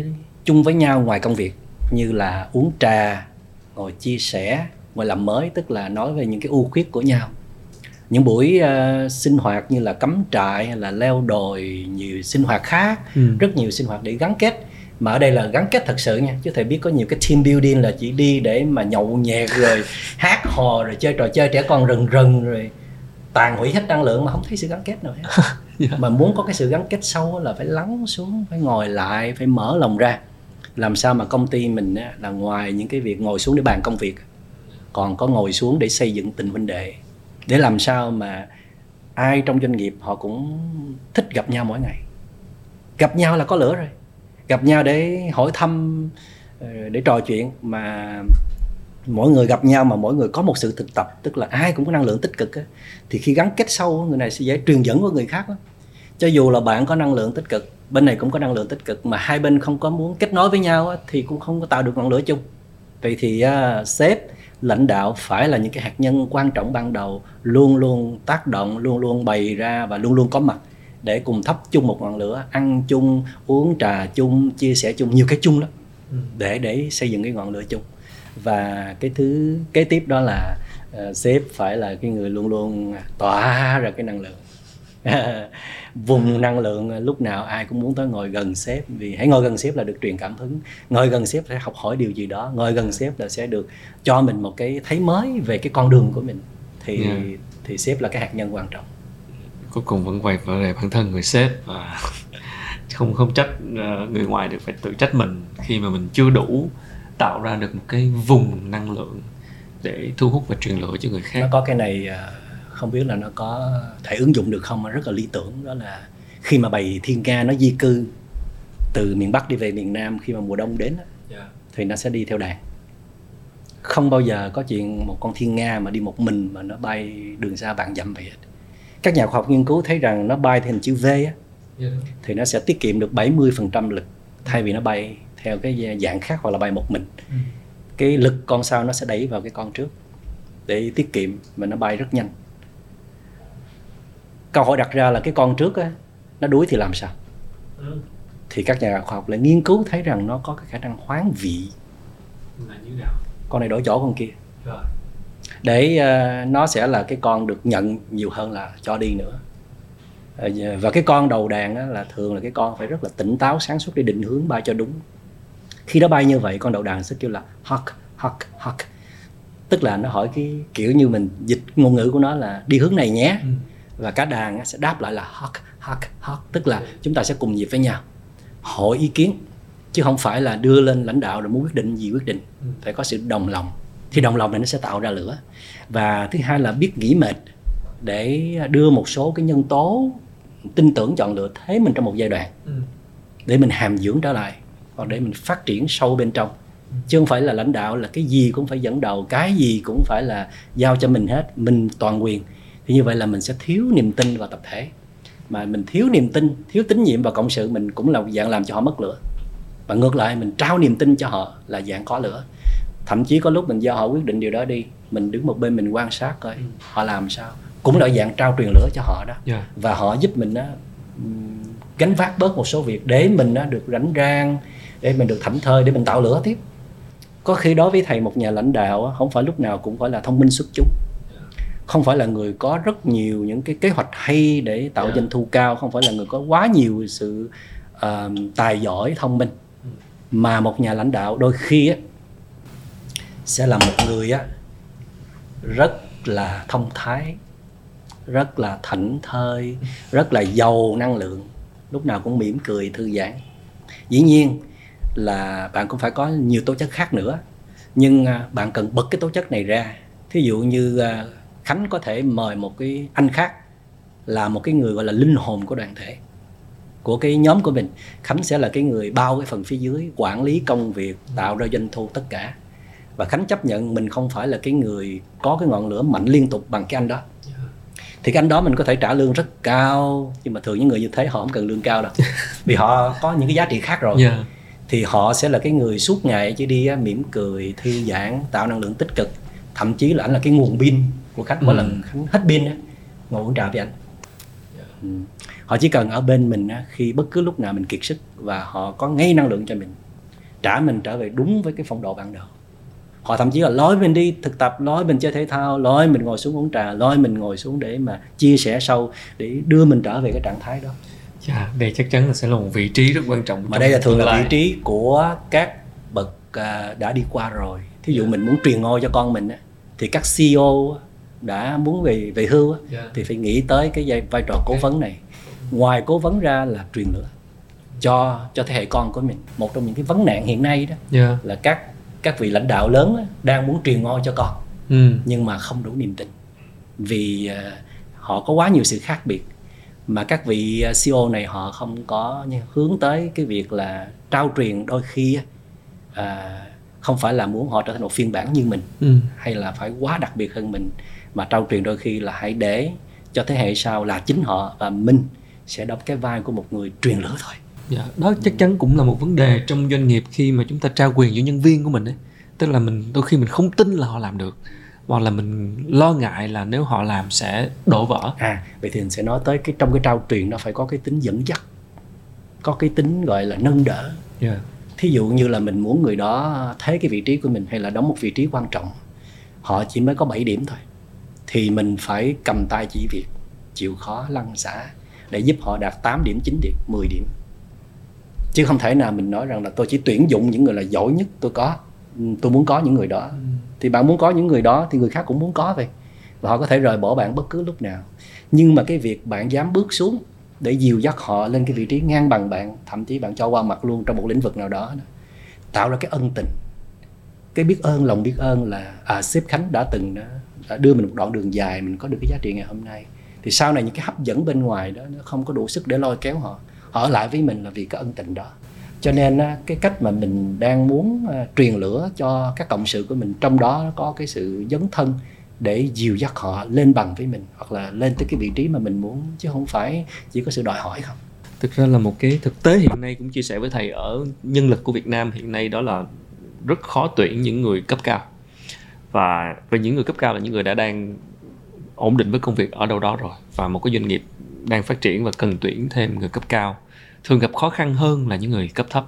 chung với nhau ngoài công việc như là uống trà ngồi chia sẻ ngồi làm mới tức là nói về những cái ưu khuyết của nhau những buổi uh, sinh hoạt như là cắm trại hay là leo đồi nhiều sinh hoạt khác ừ. rất nhiều sinh hoạt để gắn kết mà ở đây là gắn kết thật sự nha chứ thầy biết có nhiều cái team building là chỉ đi để mà nhậu nhẹt rồi (laughs) hát hò rồi chơi trò chơi trẻ con rần rần rồi tàn hủy hết năng lượng mà không thấy sự gắn kết nào hết yeah. (laughs) Dạ. mà muốn có cái sự gắn kết sâu là phải lắng xuống phải ngồi lại phải mở lòng ra làm sao mà công ty mình là ngoài những cái việc ngồi xuống để bàn công việc còn có ngồi xuống để xây dựng tình huynh đệ để làm sao mà ai trong doanh nghiệp họ cũng thích gặp nhau mỗi ngày gặp nhau là có lửa rồi gặp nhau để hỏi thăm ờ, để trò chuyện mà mỗi người gặp nhau mà mỗi người có một sự thực tập tức là ai cũng có năng lượng tích cực á, thì khi gắn kết sâu người này sẽ dễ truyền dẫn với người khác đó. cho dù là bạn có năng lượng tích cực bên này cũng có năng lượng tích cực mà hai bên không có muốn kết nối với nhau á, thì cũng không có tạo được ngọn lửa chung vậy thì uh, sếp lãnh đạo phải là những cái hạt nhân quan trọng ban đầu luôn luôn tác động luôn luôn bày ra và luôn luôn có mặt để cùng thắp chung một ngọn lửa ăn chung uống trà chung chia sẻ chung nhiều cái chung lắm ừ. để để xây dựng cái ngọn lửa chung. Và cái thứ kế tiếp đó là uh, sếp phải là cái người luôn luôn tỏa ra cái năng lượng. (laughs) Vùng năng lượng lúc nào ai cũng muốn tới ngồi gần sếp vì hãy ngồi gần sếp là được truyền cảm hứng. Ngồi gần sếp sẽ học hỏi điều gì đó ngồi gần sếp là sẽ được cho mình một cái thấy mới về cái con đường của mình. Thì yeah. thì sếp là cái hạt nhân quan trọng cuối cùng vẫn quay trở lại bản thân người sếp và (laughs) không không trách ờ, người ngoài được phải tự trách mình khi mà mình chưa đủ tạo ra được một cái vùng năng lượng để thu hút và truyền lửa cho người khác nó có cái này ờ, không biết là nó có thể ứng dụng được không mà rất là lý tưởng đó là khi mà bầy thiên ca nó di cư từ miền bắc đi về miền nam khi mà mùa đông đến yeah. Dạ. thì nó sẽ đi theo đàn không bao giờ có chuyện một con thiên nga mà đi một mình mà nó bay đường xa vạn dặm vậy các nhà khoa học nghiên cứu thấy rằng nó bay theo hình chữ V á, yeah. Dạ. thì nó sẽ tiết kiệm được 70% lực thay vì nó bay theo cái dạng khác hoặc là bay một mình ừ. cái lực con sau nó sẽ đẩy vào cái con trước để tiết kiệm mà nó bay rất nhanh câu hỏi đặt ra là cái con trước á nó đuối thì làm sao ừ. thì các nhà khoa học lại nghiên cứu thấy rằng nó có cái khả năng hoán vị là như nào con này đổi chỗ con kia Rồi. Để uh, nó sẽ là cái con được nhận nhiều hơn là cho đi nữa. Uh, và cái con đầu đàn á, là thường là cái con phải rất là tỉnh táo sáng suốt để định hướng bay cho đúng. Khi nó bay như vậy con đầu đàn sẽ kêu là hawk hawk hawk tức là nó hỏi cái kiểu như mình dịch ngôn ngữ của nó là đi hướng này nhé. Ừ. Và cả đàn sẽ đáp lại là hawk hawk hawk tức là chúng ta sẽ cùng nhịp với nhau hỏi ý kiến chứ không phải là đưa lên lãnh đạo rồi muốn quyết định gì quyết định. Ừ. phải có sự đồng lòng thì đồng lòng này nó sẽ tạo ra lửa. Và thứ hai là biết nghỉ mệt để đưa một số cái nhân tố tin tưởng chọn lựa thế mình trong một giai đoạn. Ừ. để mình hàm dưỡng trở lại hoặc để mình phát triển sâu bên trong. Ừ. chứ không phải là lãnh đạo là cái gì cũng phải dẫn đầu cái gì cũng phải là giao cho mình hết mình toàn quyền. Thì như vậy là mình sẽ thiếu niềm tin vào tập thể. Mà mình thiếu niềm tin thiếu tín nhiệm vào cộng sự mình cũng là dạng làm cho họ mất lửa. Và ngược lại mình trao niềm tin cho họ là dạng có lửa thậm chí có lúc mình do họ quyết định điều đó đi mình đứng một bên mình quan sát coi ừ. họ làm sao cũng là dạng trao truyền lửa cho họ đó yeah. Dạ. và họ giúp mình đó, gánh vác bớt một số việc để mình đó, được rảnh rang để mình được thảnh thơi để mình tạo lửa tiếp có khi đối với thầy một nhà lãnh đạo không phải lúc nào cũng phải là thông minh xuất chúng không phải là người có rất nhiều những cái kế hoạch hay để tạo yeah. doanh thu cao không phải là người có quá nhiều sự uh, tài giỏi thông minh mà một nhà lãnh đạo đôi khi á, sẽ là một người á, rất là thông thái rất là thảnh thơi rất là giàu năng lượng lúc nào cũng mỉm cười thư giãn. Dĩ nhiên là bạn cũng phải có nhiều tố chất khác nữa nhưng à, bạn cần bật cái tố chất này ra. Thí dụ như à, khánh có thể mời một cái anh khác là một cái người gọi là linh hồn của đoàn thể của cái nhóm của mình. Khánh sẽ là cái người bao cái phần phía dưới quản lý công việc tạo ra doanh thu tất cả và khánh chấp nhận mình không phải là cái người có cái ngọn lửa mạnh liên tục bằng cái anh đó. Thì cái anh đó mình có thể trả lương rất cao nhưng mà thường những người như thế họ không cần lương cao đâu. (laughs) Vì họ có những cái giá trị khác rồi. Yeah. thì họ sẽ là cái người suốt ngày chỉ đi mỉm cười thư giãn tạo năng lượng tích cực. Thậm chí là anh là cái nguồn pin của khách mỗi ừ. lần khánh hết pin ngồi uống trà với anh. Ừ. họ chỉ cần ở bên mình khi bất cứ lúc nào mình kiệt sức và họ có ngay năng lượng cho mình trả mình trở về đúng với cái phong độ ban đầu họ thậm chí là lối mình đi thực tập lối mình chơi thể thao lối mình ngồi xuống uống trà lối mình ngồi xuống để mà chia sẻ sâu để đưa mình trở về cái trạng thái đó. Dạ đây chắc chắn là sẽ là một vị trí rất quan trọng mà đây là thường là vị trí của các bậc à, đã đi qua rồi. Thí dụ mình muốn truyền ngôi cho con mình thì các CEO đã muốn về về hưu thì phải nghĩ tới cái vai trò cố vấn này. Ngoài cố vấn ra là truyền lửa cho cho thế hệ con của mình. Một trong những cái vấn nạn hiện nay đó yeah. là các các vị lãnh đạo lớn đang muốn truyền ngôi cho con. Ừ. nhưng mà không đủ niềm tin. Vì uh, họ có quá nhiều sự khác biệt. Mà các vị à, CEO này họ không có hướng tới cái việc là trao truyền đôi khi uh, không phải là muốn họ trở thành một phiên bản như mình ừ. hay là phải quá đặc biệt hơn mình. Mà trao truyền đôi khi là hãy để cho thế hệ sau là chính họ và mình sẽ đóng cái vai của một người truyền lửa thôi dạ đó chắc chắn cũng là một vấn đề trong doanh nghiệp khi mà chúng ta trao quyền cho nhân viên của mình ấy tức là mình đôi khi mình không tin là họ làm được hoặc là mình lo ngại là nếu họ làm sẽ đổ vỡ à vậy thì mình sẽ nói tới cái trong cái trao truyền nó phải có cái tính dẫn dắt có cái tính gọi là nâng đỡ yeah. Dạ. thí dụ như là mình muốn người đó thấy cái vị trí của mình hay là đóng một vị trí quan trọng họ chỉ mới có 7 điểm thôi thì mình phải cầm tay chỉ việc chịu khó lăn xả để giúp họ đạt 8 điểm 9 điểm 10 điểm chứ không thể nào mình nói rằng là tôi chỉ tuyển dụng những người là giỏi nhất tôi có. Ừ, tôi muốn có những người đó. Ừ. thì bạn muốn có những người đó thì người khác cũng muốn có vậy. Và họ có thể rời bỏ bạn bất cứ lúc nào. Nhưng mà cái việc bạn dám bước xuống để dìu dắt họ lên cái vị trí ngang bằng bạn thậm chí bạn cho qua mặt luôn trong một lĩnh vực nào đó tạo ra cái ân tình. Cái biết ơn lòng biết ơn là à sếp khánh đã từng đã, đã đưa mình một đoạn đường dài mình có được cái giá trị ngày hôm nay. Thì sau này những cái hấp dẫn bên ngoài đó nó không có đủ sức để lôi kéo họ họ ở lại với mình là vì cái ân tình đó. Cho nên cái cách mà mình đang muốn à, truyền lửa cho các cộng sự của mình, trong đó có cái sự dấn thân để dìu dắt họ lên bằng với mình, hoặc là lên tới cái vị trí mà mình muốn, chứ không phải chỉ có sự đòi hỏi không. Thực ra là một cái thực tế hiện nay cũng chia sẻ với thầy, ở nhân lực của Việt Nam hiện nay đó là rất khó tuyển những người cấp cao. Và về những người cấp cao là những người đã đang ổn định với công việc ở đâu đó rồi, và một cái doanh nghiệp đang phát triển và cần tuyển thêm người cấp cao. Thường gặp khó khăn hơn là những người cấp thấp.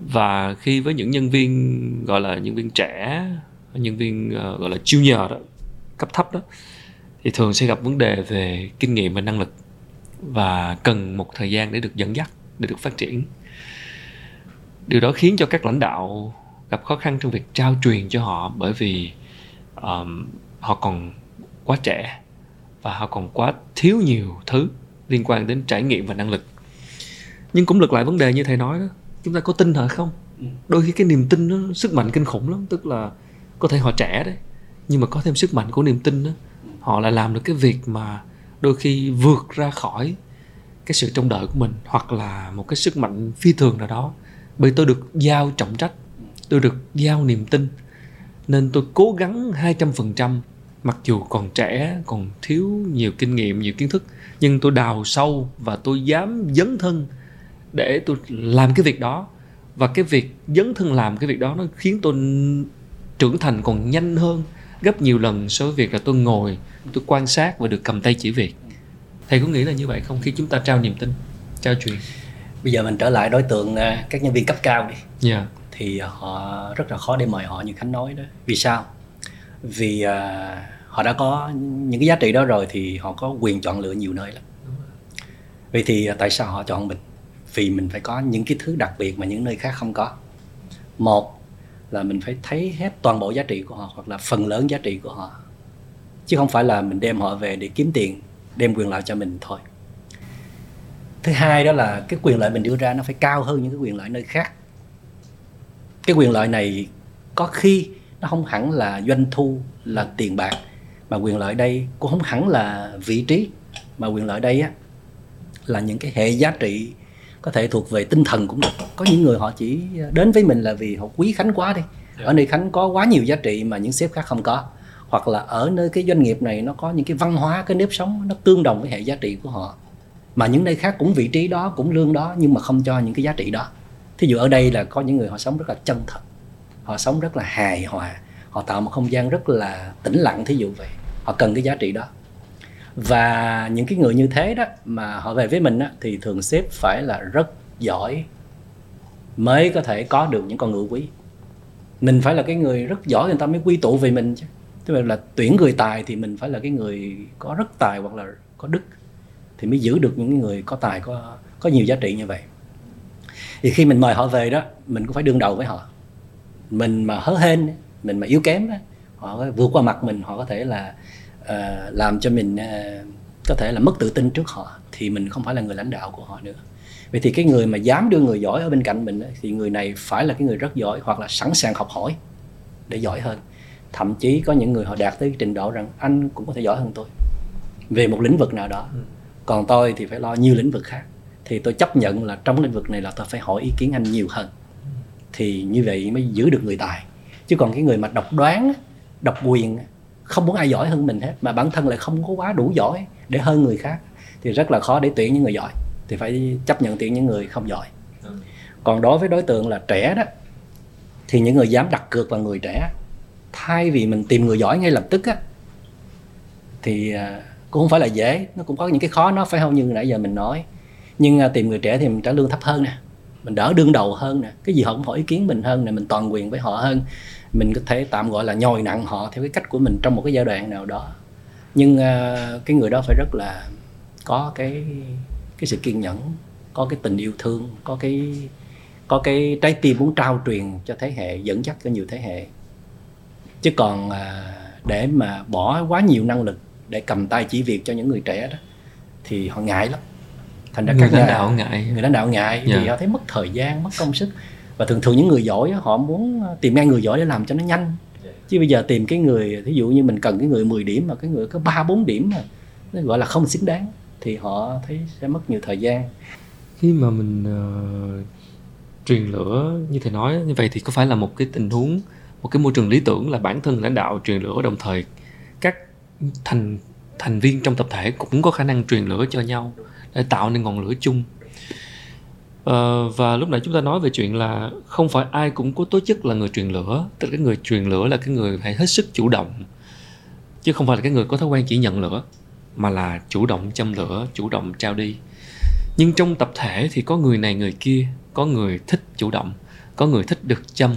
Và khi với những nhân viên gọi là nhân viên trẻ nhân viên uh, gọi là junior đó cấp thấp đó thì thường sẽ gặp vấn đề về kinh nghiệm và năng lực và cần một thời gian để được dẫn dắt để được phát triển. Điều đó khiến cho các lãnh đạo gặp khó khăn trong việc trao truyền cho họ bởi vì um, họ còn quá trẻ và họ còn quá thiếu nhiều thứ liên quan đến trải nghiệm và năng lực. Nhưng cũng lật lại vấn đề như thầy nói đó, chúng ta có tin họ không? Đôi khi cái niềm tin nó sức mạnh kinh khủng lắm, tức là có thể họ trẻ đấy, nhưng mà có thêm sức mạnh của niềm tin đó, họ lại làm được cái việc mà đôi khi vượt ra khỏi cái sự trông đợi của mình, hoặc là một cái sức mạnh phi thường nào đó. Bởi tôi được giao trọng trách, tôi được giao niềm tin, nên tôi cố gắng 200% mặc dù còn trẻ còn thiếu nhiều kinh nghiệm nhiều kiến thức nhưng tôi đào sâu và tôi dám dấn thân để tôi làm cái việc đó. Và cái việc dấn thân làm cái việc đó nó khiến tôi trưởng thành còn nhanh hơn gấp nhiều lần so với việc là tôi ngồi tôi quan sát và được cầm tay chỉ việc. Thầy có nghĩ là như vậy không? Khi chúng ta trao niềm tin trao truyền. Bây giờ mình trở lại đối tượng à, các nhân viên cấp cao đi. Yeah. thì họ rất là khó để mời họ như khánh nói đó. Vì sao? Vì uh, họ đã có những cái giá trị đó rồi thì họ có quyền chọn lựa nhiều nơi lắm. Vậy thì à, tại sao họ chọn mình? Vì mình phải có những cái thứ đặc biệt mà những nơi khác không có. Một là mình phải thấy hết toàn bộ giá trị của họ hoặc là phần lớn giá trị của họ. Chứ không phải là mình đem họ về để kiếm tiền, đem quyền lợi cho mình thôi. Thứ hai đó là cái quyền lợi mình đưa ra nó phải cao hơn những cái quyền lợi nơi khác. Cái quyền lợi này có khi nó không hẳn là doanh thu, là tiền bạc mà quyền lợi đây cũng không hẳn là vị trí mà quyền lợi đây á là những cái hệ giá trị có thể thuộc về tinh thần cũng được. Có những người họ chỉ đến với mình là vì họ quý khánh quá đi. Ở nơi khánh có quá nhiều giá trị mà những sếp khác không có. Hoặc là ở nơi cái doanh nghiệp này nó có những cái văn hóa cái nếp sống nó tương đồng với hệ giá trị của họ. Mà những nơi khác cũng vị trí đó cũng lương đó nhưng mà không cho những cái giá trị đó. Thí dụ ở đây là có những người họ sống rất là chân thật họ sống rất là hài hòa họ tạo một không gian rất là tĩnh lặng thí dụ vậy. Họ cần cái giá trị đó. Và những cái người như thế đó mà họ về với mình á, thì thường xếp phải là rất giỏi mới có thể có được những con ngựa quý. Mình phải là cái người rất giỏi người ta mới quy tụ về mình chứ. Tức là tuyển người tài thì mình phải là cái người có rất tài hoặc là có đức thì mới giữ được những người có tài có có nhiều giá trị như vậy. Thì khi mình mời họ về đó mình cũng phải đương đầu với họ. Mình mà hớ hên mình mà yếu kém họ vượt qua mặt mình họ có thể là uh, làm cho mình uh, có thể là mất tự tin trước họ thì mình không phải là người lãnh đạo của họ nữa. Vậy thì cái người mà dám đưa người giỏi ở bên cạnh mình thì người này phải là cái người rất giỏi hoặc là sẵn sàng học hỏi để giỏi hơn. Thậm chí có những người họ đạt tới trình độ rằng anh cũng có thể giỏi hơn tôi về một lĩnh vực nào đó. Ừ. còn tôi thì phải lo nhiều lĩnh vực khác. Thì tôi chấp nhận là trong lĩnh vực này là tôi phải hỏi ý kiến anh nhiều hơn. Thì như vậy mới giữ được người tài chứ còn cái người mà độc đoán độc quyền không muốn ai giỏi hơn mình hết, mà bản thân lại không có quá đủ giỏi để hơn người khác, thì rất là khó để tuyển những người giỏi. Thì phải chấp nhận tuyển những người không giỏi. Còn đối với đối tượng là trẻ đó, thì những người dám đặt cược vào người trẻ, thay vì mình tìm người giỏi ngay lập tức á, thì à, cũng không phải là dễ. Nó cũng có những cái khó nó phải không? Như nãy giờ mình nói. Nhưng à, tìm người trẻ thì mình trả lương thấp hơn nè, mình đỡ đương đầu hơn nè. Cái gì họ cũng hỏi ý kiến mình hơn nè, mình toàn quyền với họ hơn mình có thể tạm gọi là nhồi nặng họ theo cái cách của mình trong một cái giai đoạn nào đó nhưng uh, cái người đó phải rất là có cái cái sự kiên nhẫn có cái tình yêu thương có cái có cái trái tim muốn trao truyền cho thế hệ dẫn dắt cho nhiều thế hệ chứ còn uh, để mà bỏ quá nhiều năng lực để cầm tay chỉ việc cho những người trẻ đó thì họ ngại lắm thành ra người lãnh đạo ngại người lãnh đạo ngại yeah. vì dạ. họ thấy mất thời gian mất công sức và thường thường những người giỏi họ muốn tìm ngay người giỏi để làm cho nó nhanh. Chứ bây giờ tìm cái người ví dụ như mình cần cái người 10 điểm mà cái người có ba bốn điểm mà nó gọi là không xứng đáng thì họ thấy sẽ mất nhiều thời gian. Khi mà mình uh, truyền lửa như thầy nói như vậy thì có phải là một cái tình huống một cái môi trường lý tưởng là bản thân lãnh đạo truyền lửa đồng thời các thành thành viên trong tập thể cũng có khả năng truyền lửa cho nhau để tạo nên ngọn lửa chung uh, và lúc nãy chúng ta nói về chuyện là không phải ai cũng có tố chất là người truyền lửa. Tức là cái người truyền lửa là cái người phải hết sức chủ động. Chứ không phải là cái người có thói quen chỉ nhận lửa mà là chủ động châm lửa chủ động trao đi. Nhưng trong tập thể thì có người này người kia có người thích chủ động có người thích được châm.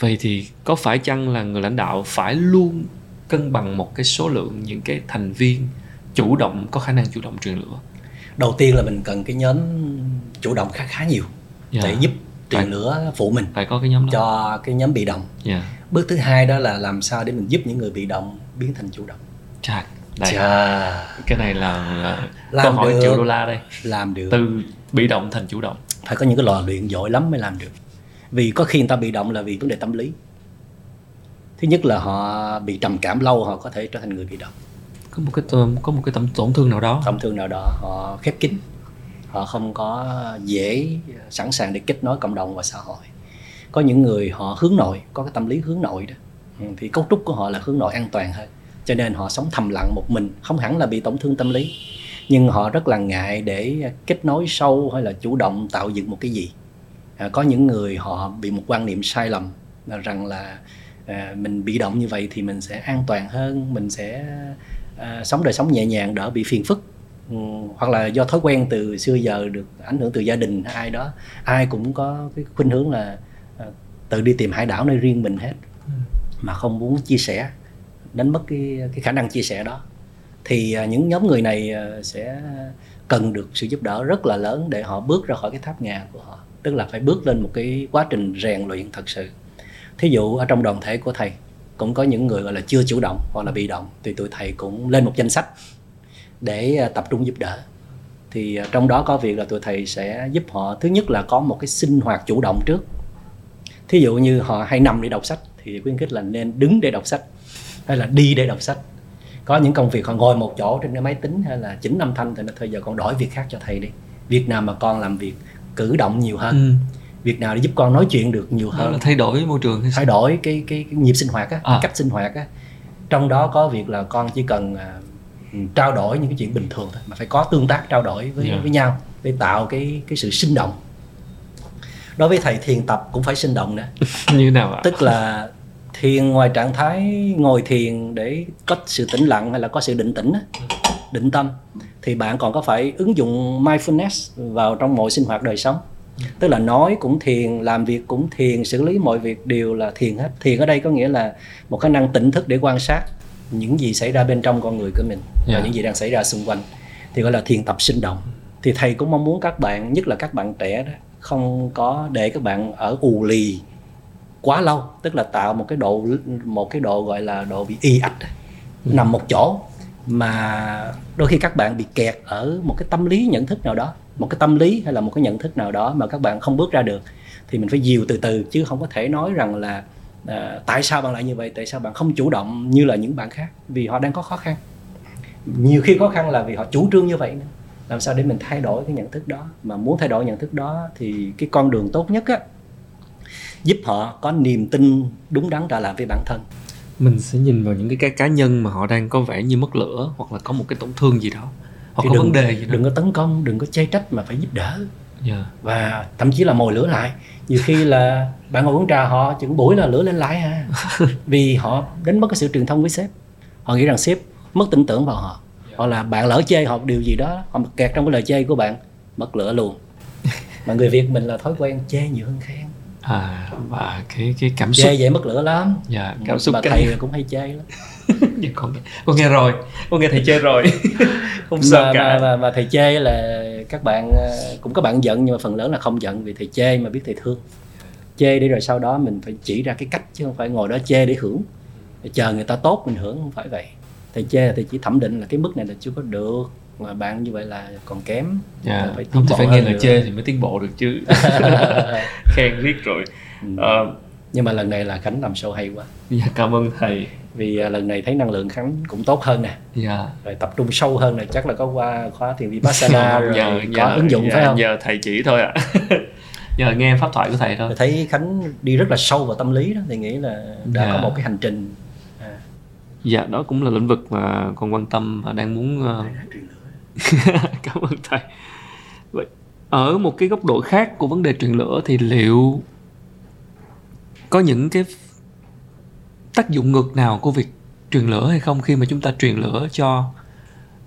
Vậy thì có phải chăng là người lãnh đạo phải luôn cân bằng một cái số lượng những cái thành viên chủ động có khả năng chủ động truyền lửa? Đầu tiên là mình cần cái nhóm chủ động khá khá nhiều yeah. Dạ. để giúp phải, lửa phụ mình phải có cái nhóm đó. cho cái nhóm bị động yeah. Dạ. bước thứ hai đó là làm sao để mình giúp những người bị động biến thành chủ động Chà, đây. Chà. cái này là làm câu hỏi được. triệu đô la đây làm được từ bị động thành chủ động phải có những cái lò luyện giỏi lắm mới làm được vì có khi người ta bị động là vì vấn đề tâm lý thứ nhất là họ bị trầm cảm lâu họ có thể trở thành người bị động có một cái có một cái tổn tổn thương nào đó. Tổn thương nào đó họ khép kín. Họ không có dễ sẵn sàng để kết nối cộng đồng và xã hội. Có những người họ hướng nội có cái tâm lý hướng nội đó. Ừ, thì cấu trúc của họ là hướng nội an toàn hơn cho nên họ sống thầm lặng một mình không hẳn là bị tổn thương tâm lý. Nhưng họ rất là ngại để kết nối sâu hay là chủ động tạo dựng một cái gì. À, có những người họ bị một quan niệm sai lầm là rằng là à, mình bị động như vậy thì mình sẽ an toàn hơn mình sẽ à, sống đời sống nhẹ nhàng đỡ bị phiền phức. Ừ, hoặc là do thói quen từ xưa giờ được ảnh hưởng từ gia đình hay ai đó ai cũng có cái khuynh hướng là à, tự đi tìm hải đảo nơi riêng mình hết ừ. mà không muốn chia sẻ đánh mất cái cái khả năng chia sẻ đó. Thì à, những nhóm người này à, sẽ cần được sự giúp đỡ rất là lớn để họ bước ra khỏi cái tháp ngà của họ. Tức là phải bước lên một cái quá trình rèn luyện thật sự. Thí dụ ở trong đoàn thể của thầy cũng có những người gọi là chưa chủ động hoặc là bị động, thì tụi thầy cũng lên một danh sách để à, tập trung giúp đỡ. Thì à, trong đó có việc là tụi thầy sẽ giúp họ, thứ nhất là có một cái sinh hoạt chủ động trước. Thí dụ như họ hay nằm để đọc sách thì khuyến khích là nên đứng để đọc sách hay là đi để đọc sách. Có những công việc họ ngồi một chỗ trên cái máy tính hay là chỉnh âm thanh thì nó thôi giờ con đổi việc khác cho thầy đi. Việc nào mà con làm việc cử động nhiều hơn. Ừ việc nào để giúp con nói chuyện được nhiều hơn? là thay đổi môi trường thay đổi cái cái, cái nhịp sinh hoạt á à. cách sinh hoạt á. Trong đó có việc là con chỉ cần uh, trao đổi những cái chuyện bình thường thôi mà phải có tương tác trao đổi với yeah. Với nhau để tạo cái cái sự sinh động. Đối với thầy thiền tập cũng phải sinh động nữa. (laughs) Như nào ạ? Tức là thiền ngoài trạng thái ngồi thiền để có sự tĩnh lặng hay là có sự định tĩnh định tâm thì bạn còn có phải ứng dụng mindfulness vào trong mọi sinh hoạt đời sống tức là nói cũng thiền làm việc cũng thiền xử lý mọi việc đều là thiền hết. Thiền ở đây có nghĩa là một khả năng tỉnh thức để quan sát những gì xảy ra bên trong con người của mình và yeah. những gì đang xảy ra xung quanh. Thì gọi là thiền tập sinh động. Thì thầy cũng mong muốn các bạn nhất là các bạn trẻ đó không có để các bạn ở ù lì quá lâu. Tức là tạo một cái độ một cái độ gọi là độ bị y ạch nằm một chỗ mà đôi khi các bạn bị kẹt ở một cái tâm lý nhận thức nào đó một cái tâm lý hay là một cái nhận thức nào đó mà các bạn không bước ra được thì mình phải dìu từ từ chứ không có thể nói rằng là à, tại sao bạn lại như vậy tại sao bạn không chủ động như là những bạn khác vì họ đang có khó khăn. Nhiều khi khó khăn là vì họ chủ trương như vậy nữa. Làm sao để mình thay đổi cái nhận thức đó? Mà muốn thay đổi nhận thức đó thì cái con đường tốt nhất á giúp họ có niềm tin đúng đắn trở lại với bản thân mình sẽ nhìn vào những cái, cá nhân mà họ đang có vẻ như mất lửa hoặc là có một cái tổn thương gì đó. Hoặc thì có đừng, vấn đề gì đó. đừng có tấn công đừng có chê trách mà phải giúp đỡ. Yeah. Dạ. và thậm chí là mồi lửa lại. Nhiều khi là bạn ngồi uống trà họ chừng buổi là lửa lên lại à. (laughs) Vì họ đánh mất cái sự truyền thông với sếp. Họ nghĩ rằng sếp mất tin tưởng vào họ. Hoặc là bạn lỡ chê họ điều gì đó họ kẹt trong cái lời chê của bạn mất lửa luôn. (laughs) Mà người việt mình là thói quen chê nhiều hơn khen à và cái cái cảm xúc. chê vậy mất lửa lắm. Dạ cảm xúc thầy cái... cũng hay chê lắm. (laughs) Dạ, con, con nghe rồi con nghe thầy chê rồi. (laughs) Không sợ mà, cả. mà, mà, mà thầy chê là các bạn ờ, cũng có bạn giận nhưng mà phần lớn là không giận vì thầy chê mà biết thầy thương. Chê để rồi sau đó mình phải chỉ ra cái cách chứ không phải ngồi đó chê để hưởng. Chờ người ta tốt mình hưởng không phải vậy. Thầy chê thì chỉ thẩm định là cái mức này là chưa có được mà bạn như vậy là còn kém. Yeah. Dạ. phải không thì phải nghe lời chê thì mới tiến bộ được chứ. (laughs) Khen riết rồi. Ừ. uh, nhưng mà lần này là khánh làm show hay quá. Dạ cảm ơn thầy. Vì uh, lần này thấy năng lượng khánh cũng tốt hơn nè. Dạ. Rồi tập trung sâu hơn này chắc là có qua khóa thiền vipassana (laughs) rồi nhờ, có nhờ, ứng dụng dạ, phải không? nhờ thầy chỉ thôi ạ. À. (laughs) nhờ nghe pháp thoại của thầy thôi. Thấy khánh đi rất là sâu vào tâm lý đó. Thì nghĩ là đã dạ. có một cái hành trình. À. dạ đó cũng là lĩnh vực mà con quan tâm và đang muốn uh, (laughs) cảm ơn thầy. Vậy ở một cái góc độ khác của vấn đề truyền lửa thì liệu có những cái tác dụng ngược nào của việc truyền lửa hay không khi mà chúng ta truyền lửa cho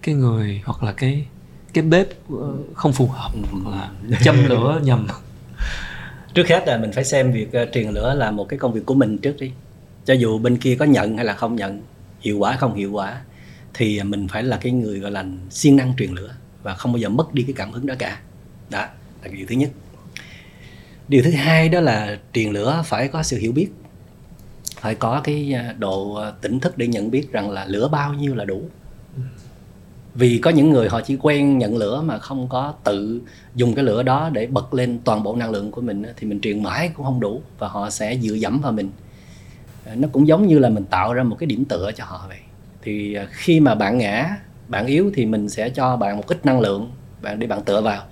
cái người hoặc là cái cái bếp ờ, không phù hợp hoặc là châm (laughs) lửa nhầm? Trước hết là mình phải xem việc uh, truyền lửa là một cái công việc của mình trước đi. Cho dù bên kia có nhận hay là không nhận hiệu quả không hiệu quả thì mình phải là cái người, gọi là, siêng năng truyền lửa và không bao giờ mất đi cái cảm hứng đó cả. Đó là điều thứ nhất. Điều thứ hai đó là truyền lửa phải có sự hiểu biết, phải có cái à, độ à, tỉnh thức để nhận biết rằng là lửa bao nhiêu là đủ. Vì có những người họ chỉ quen nhận lửa mà không có tự dùng cái lửa đó để bật lên toàn bộ năng lượng của mình thì mình truyền mãi cũng không đủ và họ sẽ dựa dẫm vào mình. Nó cũng giống như là mình tạo ra một cái điểm tựa cho họ vậy thì à, khi mà bạn ngã bạn yếu thì mình sẽ cho bạn một ít năng lượng bạn để bạn tựa vào.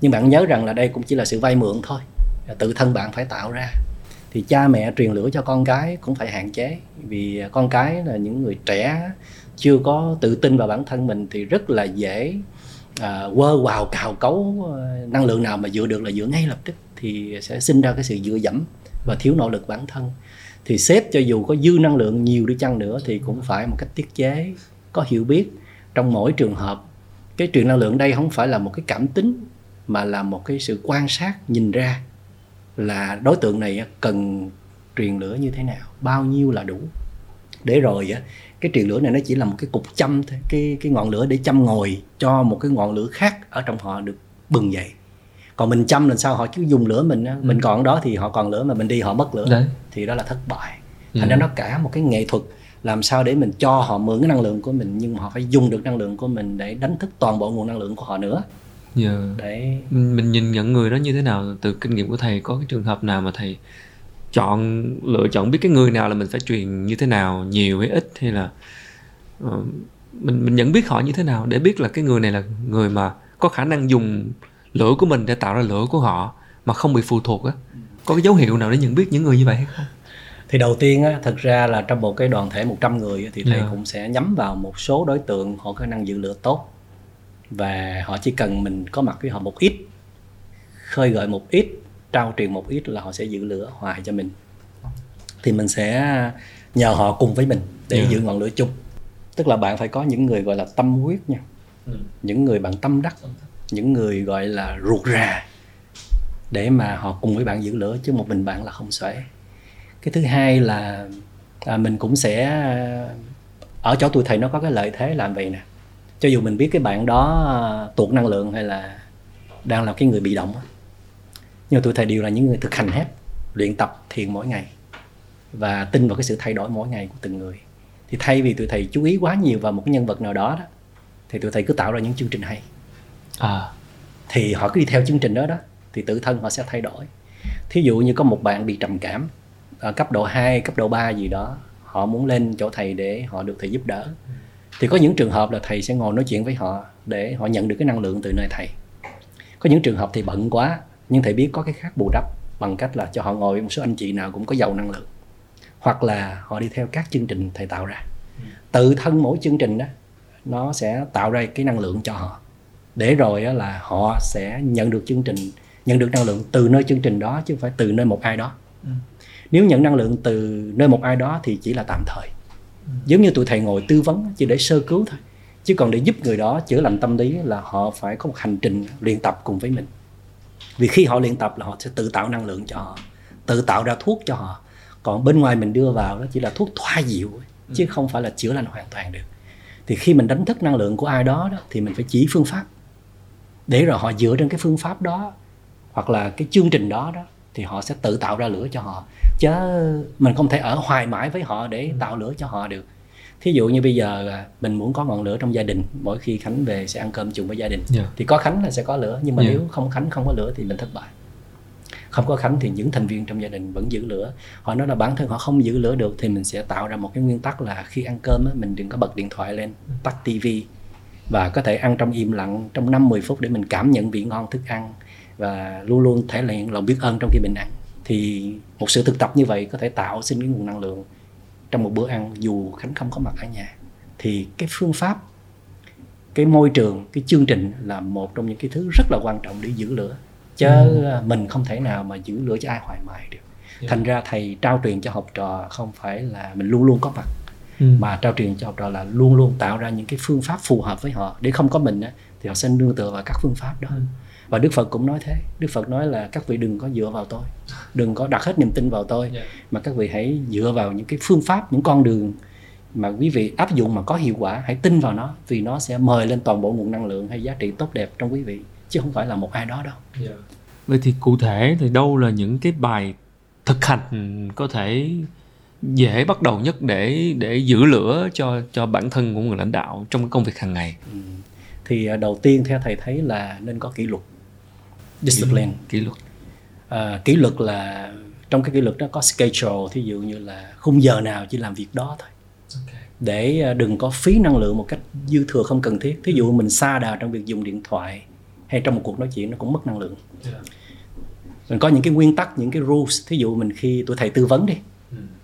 Nhưng bạn nhớ rằng là đây cũng chỉ là sự vay mượn thôi tự thân bạn phải tạo ra. Thì cha mẹ truyền lửa cho con cái cũng phải hạn chế vì à, con cái là những người trẻ chưa có tự tin vào bản thân mình thì rất là dễ à, quơ vào cào cấu à, năng lượng nào mà dựa được là dựa ngay lập tức thì sẽ sinh ra cái sự dựa dẫm và thiếu nỗ lực bản thân thì sếp cho dù có dư năng lượng nhiều đi chăng nữa thì cũng phải một cách tiết chế, có hiểu biết. Trong mỗi trường hợp, cái truyền năng lượng đây không phải là một cái cảm tính, mà là một cái sự quan sát, nhìn ra là đối tượng này cần truyền lửa như thế nào, bao nhiêu là đủ. Để rồi cái truyền lửa này nó chỉ là một cái cục châm cái cái ngọn lửa để châm ngồi cho một cái ngọn lửa khác ở trong họ được bừng dậy còn mình châm làm sao họ cứ dùng lửa mình á, mình còn đó thì họ còn lửa mà mình đi họ mất lửa. Đấy. thì đó là thất bại. Ừ. thành ra nó cả một cái nghệ thuật làm sao để mình cho họ mượn cái năng lượng của mình nhưng mà họ phải dùng được năng lượng của mình để đánh thức toàn bộ nguồn năng lượng của họ nữa. Dạ. để mình nhìn nhận người đó như thế nào? Từ kinh nghiệm của thầy có cái trường hợp nào mà thầy chọn lựa chọn biết cái người nào là mình phải truyền như thế nào nhiều hay ít hay là ờ, mình mình nhận biết họ như thế nào để biết là cái người này là người mà có khả năng dùng lửa của mình để tạo ra lửa của họ mà không bị phụ thuộc á. Có cái dấu hiệu nào để nhận biết những người như vậy hay không? Thì đầu tiên á thật ra là trong một cái đoàn thể 100 người á, thì thầy Dạ. cũng sẽ nhắm vào một số đối tượng họ có khả năng giữ lửa tốt. Và họ chỉ cần mình có mặt với họ một ít khơi gợi một ít trao truyền một ít là họ sẽ giữ lửa hoài cho mình. Thì mình sẽ nhờ họ cùng với mình để Dạ. giữ ngọn lửa chung. Tức là bạn phải có những người gọi là tâm huyết nha. Những người bạn tâm đắc những người gọi là ruột rà để mà họ cùng với bạn giữ lửa chứ một mình bạn là không xuể. Cái thứ hai là à, mình cũng sẽ à, ở chỗ tuổi thầy nó có cái lợi thế làm vậy nè. Cho dù mình biết cái bạn đó à, tuột năng lượng hay là đang là cái người bị động nhưng mà thầy đều là những người thực hành hết luyện tập thiền mỗi ngày và tin vào cái sự thay đổi mỗi ngày của từng người. Thì thay vì tụi thầy chú ý quá nhiều vào một cái nhân vật nào đó đó thì tụi thầy cứ tạo ra những chương trình hay à. Thì họ cứ đi theo chương trình đó đó thì tự thân họ sẽ thay đổi. Thí dụ như có một bạn bị trầm cảm ở cấp độ 2, cấp độ 3 gì đó họ muốn lên chỗ thầy để họ được thầy giúp đỡ. Thì có những trường hợp là thầy sẽ ngồi nói chuyện với họ để họ nhận được cái năng lượng từ nơi thầy. Có những trường hợp thì bận quá nhưng thầy biết có cái khác bù đắp bằng cách là cho họ ngồi với một số anh chị nào cũng có giàu năng lượng. Hoặc là họ đi theo các chương trình thầy tạo ra. Tự thân mỗi chương trình đó nó sẽ tạo ra cái năng lượng cho họ để rồi là họ sẽ nhận được chương trình nhận được năng lượng từ nơi chương trình đó chứ không phải từ nơi một ai đó. Nếu nhận năng lượng từ nơi một ai đó thì chỉ là tạm thời. Giống như tụi thầy ngồi tư vấn chỉ để sơ cứu thôi. Chứ còn để giúp người đó chữa lành tâm lý là họ phải có một hành trình luyện tập cùng với mình. Vì khi họ luyện tập là họ sẽ tự tạo năng lượng cho họ tự tạo ra thuốc cho họ. Còn bên ngoài mình đưa vào đó chỉ là thuốc thoa dịu thôi, chứ không phải là chữa lành hoàn toàn được. Thì khi mình đánh thức năng lượng của ai đó, đó thì mình phải chỉ phương pháp để rồi họ dựa trên cái phương pháp đó hoặc là cái chương trình đó đó thì họ sẽ tự tạo ra lửa cho họ. Chứ mình không thể ở hoài mãi với họ để tạo lửa cho họ được. Thí dụ như bây giờ mình muốn có ngọn lửa trong gia đình mỗi khi khánh về sẽ ăn cơm chung với gia đình Dạ. thì có khánh là sẽ có lửa nhưng mà Dạ. nếu không khánh không có lửa thì mình thất bại. Không có khánh thì những thành viên trong gia đình vẫn giữ lửa. Họ nói là bản thân họ không giữ lửa được thì mình sẽ tạo ra một cái nguyên tắc là khi ăn cơm á, mình đừng có bật điện thoại lên tắt tivi và có thể ăn trong im lặng trong 5-10 phút để mình cảm nhận vị ngon thức ăn và luôn luôn thể hiện lòng biết ơn trong khi mình ăn. Thì một sự thực tập như vậy có thể tạo sinh cái nguồn năng lượng trong một bữa ăn dù khánh không có mặt ở nhà. Thì cái phương pháp cái môi trường cái chương trình là một trong những cái thứ rất là quan trọng để giữ lửa. Chứ mình không thể nào mà giữ lửa cho ai hoài mãi được. Thành ra thầy trao truyền cho học trò không phải là mình luôn luôn có mặt Ừ. mà trao truyền cho học trò là luôn luôn tạo ra những cái phương pháp phù hợp với họ. Để không có mình á, thì họ sẽ nương tựa vào các phương pháp đó. Và đức phật cũng nói thế. Đức phật nói là các vị đừng có dựa vào tôi. Đừng có đặt hết niềm tin vào tôi Dạ. mà các vị hãy dựa vào những cái phương pháp những con đường mà quý vị áp dụng mà có hiệu quả. Hãy tin vào nó vì nó sẽ mời lên toàn bộ nguồn năng lượng hay giá trị tốt đẹp trong quý vị chứ không phải là một ai đó đâu. Vậy thì cụ thể thì đâu là những cái bài thực hành có thể dễ bắt đầu nhất để để giữ lửa cho cho bản thân của người lãnh đạo trong công việc hàng ngày? thì à, đầu tiên theo thầy thấy là nên có kỷ luật discipline. Kỷ luật. à, kỷ luật là trong cái kỷ luật đó có schedule thí dụ như là khung giờ nào chỉ làm việc đó thôi. Để à, đừng có phí năng lượng một cách dư thừa không cần thiết. Thí dụ mình xa đà trong việc dùng điện thoại hay trong một cuộc nói chuyện nó cũng mất năng lượng. Mình có những cái nguyên tắc những cái rules. Thí dụ mình khi tụi thầy tư vấn đi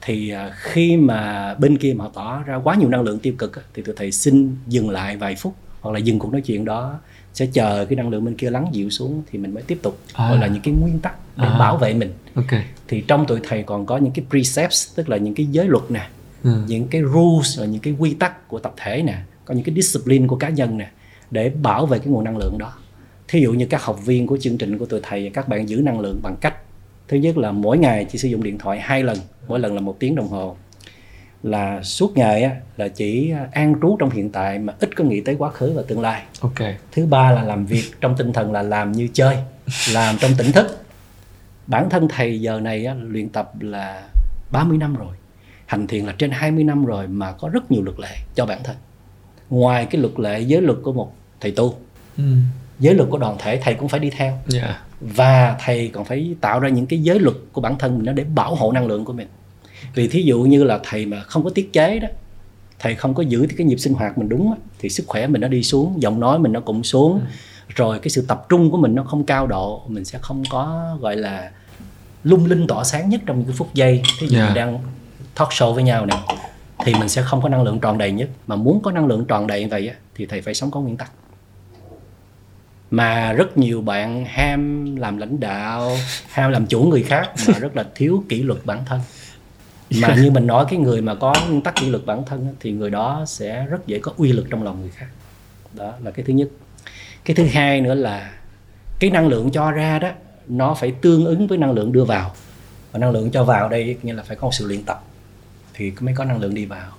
thì à, khi mà bên kia mà họ tỏ ra quá nhiều năng lượng tiêu cực thì tụi thầy xin dừng lại vài phút hoặc là dừng cuộc nói chuyện đó sẽ chờ cái năng lượng bên kia lắng dịu xuống thì mình mới tiếp tục À. gọi là những cái nguyên tắc để À. bảo vệ mình ok thì trong tụi thầy còn có những cái precepts tức là những cái giới luật nè ừ. những cái rules và những cái quy tắc của tập thể nè có những cái discipline của cá nhân nè để bảo vệ cái nguồn năng lượng đó thí dụ như các học viên của chương trình của tụi thầy các bạn giữ năng lượng bằng cách thứ nhất là mỗi ngày chỉ sử dụng điện thoại hai lần mỗi lần là một tiếng đồng hồ. Là suốt ngày á, là chỉ an trú trong hiện tại mà ít có nghĩ tới quá khứ và tương lai. Ok. Thứ ba là làm việc trong tinh thần là làm như chơi (laughs) làm trong tỉnh thức. Bản thân thầy giờ này á, luyện tập là 30 năm rồi hành thiền là trên 20 năm rồi mà có rất nhiều luật lệ cho bản thân. Ngoài cái luật lệ giới luật của một thầy tu ừ. giới luật của đoàn thể thầy cũng phải đi theo. Dạ và thầy còn phải tạo ra những cái giới luật của bản thân mình để bảo hộ năng lượng của mình. Vì thí dụ như là thầy mà không có tiết chế đó thầy không có giữ cái nhịp sinh hoạt mình đúng thì sức khỏe mình nó đi xuống giọng nói mình nó cũng xuống rồi cái sự tập trung của mình nó không cao độ mình sẽ không có gọi là lung linh tỏa sáng nhất trong những cái phút giây. Thí dụ Dạ. mình đang talk show với nhau nè thì mình sẽ không có năng lượng tròn đầy nhất. Mà muốn có năng lượng tròn đầy như vậy thì thầy phải sống có nguyên tắc mà rất nhiều bạn ham làm lãnh đạo ham làm chủ người khác mà (laughs) rất là thiếu kỷ luật bản thân. Mà như mình nói cái người mà có nguyên tắc kỷ luật bản thân thì người đó sẽ rất dễ có uy lực trong lòng người khác. Đó là cái thứ nhất. Cái thứ hai nữa là cái năng lượng cho ra đó nó phải tương ứng với năng lượng đưa vào. Và năng lượng cho vào đây nghĩa là phải có một sự luyện tập thì mới có năng lượng đi vào.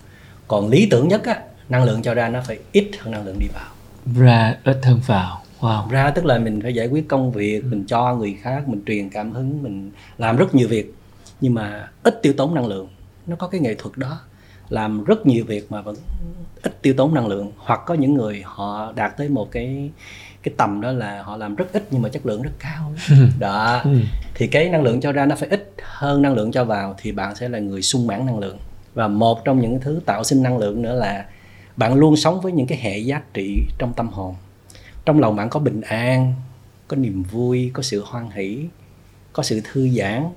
Còn lý tưởng nhất á năng lượng cho ra nó phải ít hơn năng lượng đi vào. Ra ít hơn vào wow. Ra tức là mình phải giải quyết công việc mình cho người khác mình truyền cảm hứng mình làm rất nhiều việc nhưng mà ít tiêu tốn năng lượng. Nó có cái nghệ thuật đó làm rất nhiều việc mà vẫn ít tiêu tốn năng lượng. Hoặc có những người họ đạt tới một cái cái tầm đó là họ làm rất ít nhưng mà chất lượng rất cao. (laughs) Đó. Ừ. thì cái năng lượng cho ra nó phải ít hơn năng lượng cho vào thì bạn sẽ là người sung mãn năng lượng. Và một trong những thứ tạo sinh năng lượng nữa là bạn luôn sống với những cái hệ giá trị trong tâm hồn trong lòng bạn có bình an có niềm vui có sự hoan hỷ có sự thư giãn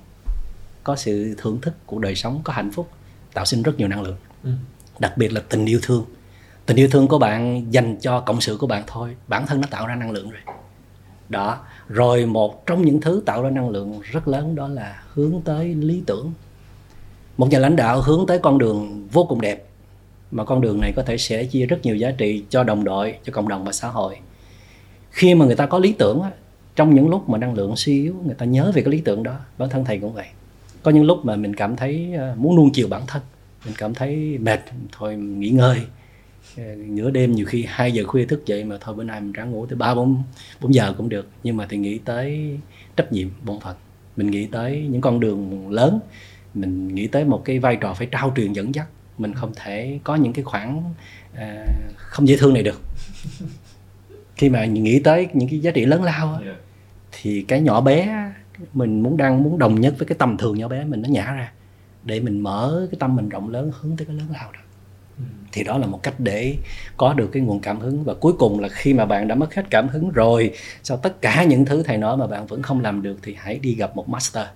có sự thưởng thức của đời sống có hạnh phúc tạo sinh rất nhiều năng lượng. Ừ. đặc biệt là tình yêu thương. Tình yêu thương của bạn dành cho cộng sự của bạn thôi bản thân nó tạo ra năng lượng rồi. Đó rồi một trong những thứ tạo ra năng lượng rất lớn đó là hướng tới lý tưởng. Một nhà lãnh đạo hướng tới con đường vô cùng đẹp mà con đường này có thể sẽ chia rất nhiều giá trị cho đồng đội cho cộng đồng và xã hội khi mà người ta có lý tưởng á, trong những lúc mà năng lượng suy yếu người ta nhớ về cái lý tưởng đó bản thân thầy cũng vậy. Có những lúc mà mình cảm thấy ờ, muốn nuông chiều bản thân mình cảm thấy mệt thôi nghỉ ngơi. Ờ, nửa đêm nhiều khi 2 giờ khuya thức dậy mà thôi bữa nay mình ráng ngủ tới ba bốn bốn giờ cũng được. Nhưng mà thì nghĩ tới trách nhiệm bổn phận. Mình nghĩ tới những con đường lớn. Mình nghĩ tới một cái vai trò phải trao truyền dẫn dắt. Mình không thể có những cái khoảng uh, không dễ thương này được khi mà nghĩ tới những cái giá trị lớn lao á, thì cái nhỏ bé mình muốn đang muốn đồng nhất với cái tầm thường nhỏ bé mình nó nhả ra để mình mở cái tâm mình rộng lớn hướng tới cái lớn lao đó. Thì đó là một cách để có được cái nguồn cảm hứng. Và cuối cùng là khi mà bạn đã mất hết cảm hứng rồi sau tất cả những thứ thầy nói mà bạn vẫn không làm được thì hãy đi gặp một master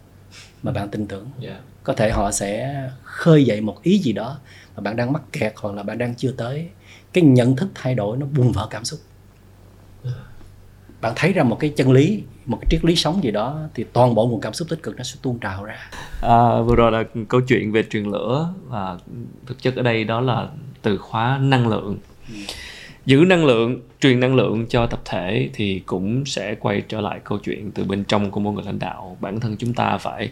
mà bạn tin tưởng. Dạ có thể họ sẽ khơi dậy một ý gì đó mà bạn đang mắc kẹt hoặc là bạn đang chưa tới. Cái nhận thức thay đổi nó bùng vỡ cảm xúc bạn thấy ra một cái chân lý một cái triết lý sống gì đó thì toàn bộ nguồn cảm xúc tích cực nó sẽ tuôn trào ra. À, vừa rồi là câu chuyện về truyền lửa và thực chất ở đây đó là từ khóa năng lượng. Giữ năng lượng truyền năng lượng cho tập thể thì cũng sẽ quay trở lại câu chuyện từ bên trong của mỗi người lãnh đạo. Bản thân chúng ta phải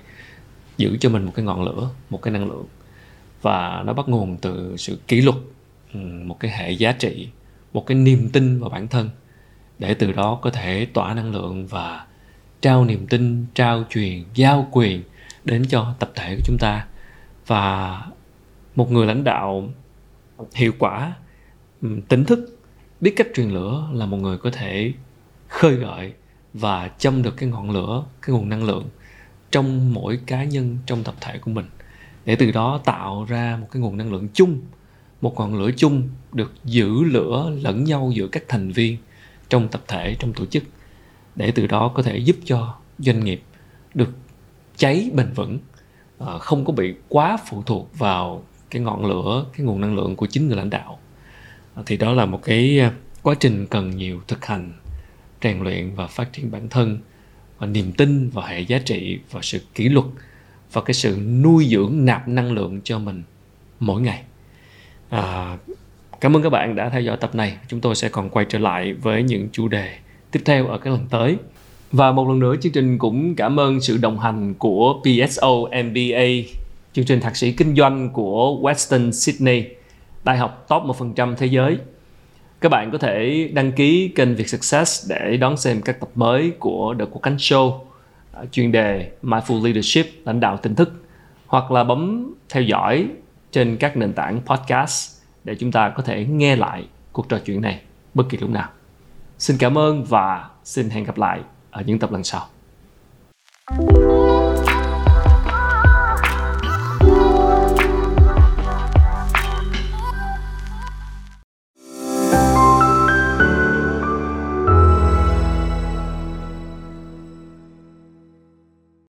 giữ cho mình một cái ngọn lửa một cái năng lượng. Và nó bắt nguồn từ sự kỷ luật ừ, một cái hệ giá trị một cái niềm tin vào bản thân để từ đó có thể tỏa năng lượng và trao niềm tin, trao truyền, giao quyền đến cho tập thể của chúng ta. Và một người lãnh đạo hiệu quả ừ, tỉnh thức, biết cách truyền lửa là một người có thể khơi gợi và châm được cái ngọn lửa, cái nguồn năng lượng trong mỗi cá nhân, trong tập thể của mình. Để từ đó tạo ra một cái nguồn năng lượng chung, một ngọn lửa chung được giữ lửa lẫn nhau giữa các thành viên trong tập thể trong tổ chức để từ đó có thể giúp cho doanh nghiệp được cháy bền vững ờ, không có bị quá phụ thuộc vào cái ngọn lửa cái nguồn năng lượng của chính người lãnh đạo. Ờ, thì đó là một cái ờ, quá trình cần nhiều thực hành rèn luyện và phát triển bản thân và niềm tin vào hệ giá trị và sự kỷ luật và cái sự nuôi dưỡng nạp năng lượng cho mình mỗi ngày. À, cảm ơn các bạn đã theo dõi tập này. Chúng tôi sẽ còn quay trở lại với những chủ đề tiếp theo ở các lần tới. Và một lần nữa chương trình cũng cảm ơn sự đồng hành của PSO MBA chương trình thạc sĩ kinh doanh của Western Sydney đại học top 1% thế giới. Các bạn có thể đăng ký kênh Việt Success để đón xem các tập mới của The Quốc Khánh Show chuyên đề Mindful Leadership, lãnh đạo tỉnh thức hoặc là bấm theo dõi trên các nền tảng podcast để chúng ta có thể nghe lại cuộc trò chuyện này bất kỳ lúc nào. Xin cảm ơn và xin hẹn gặp lại ở những tập lần sau. thank you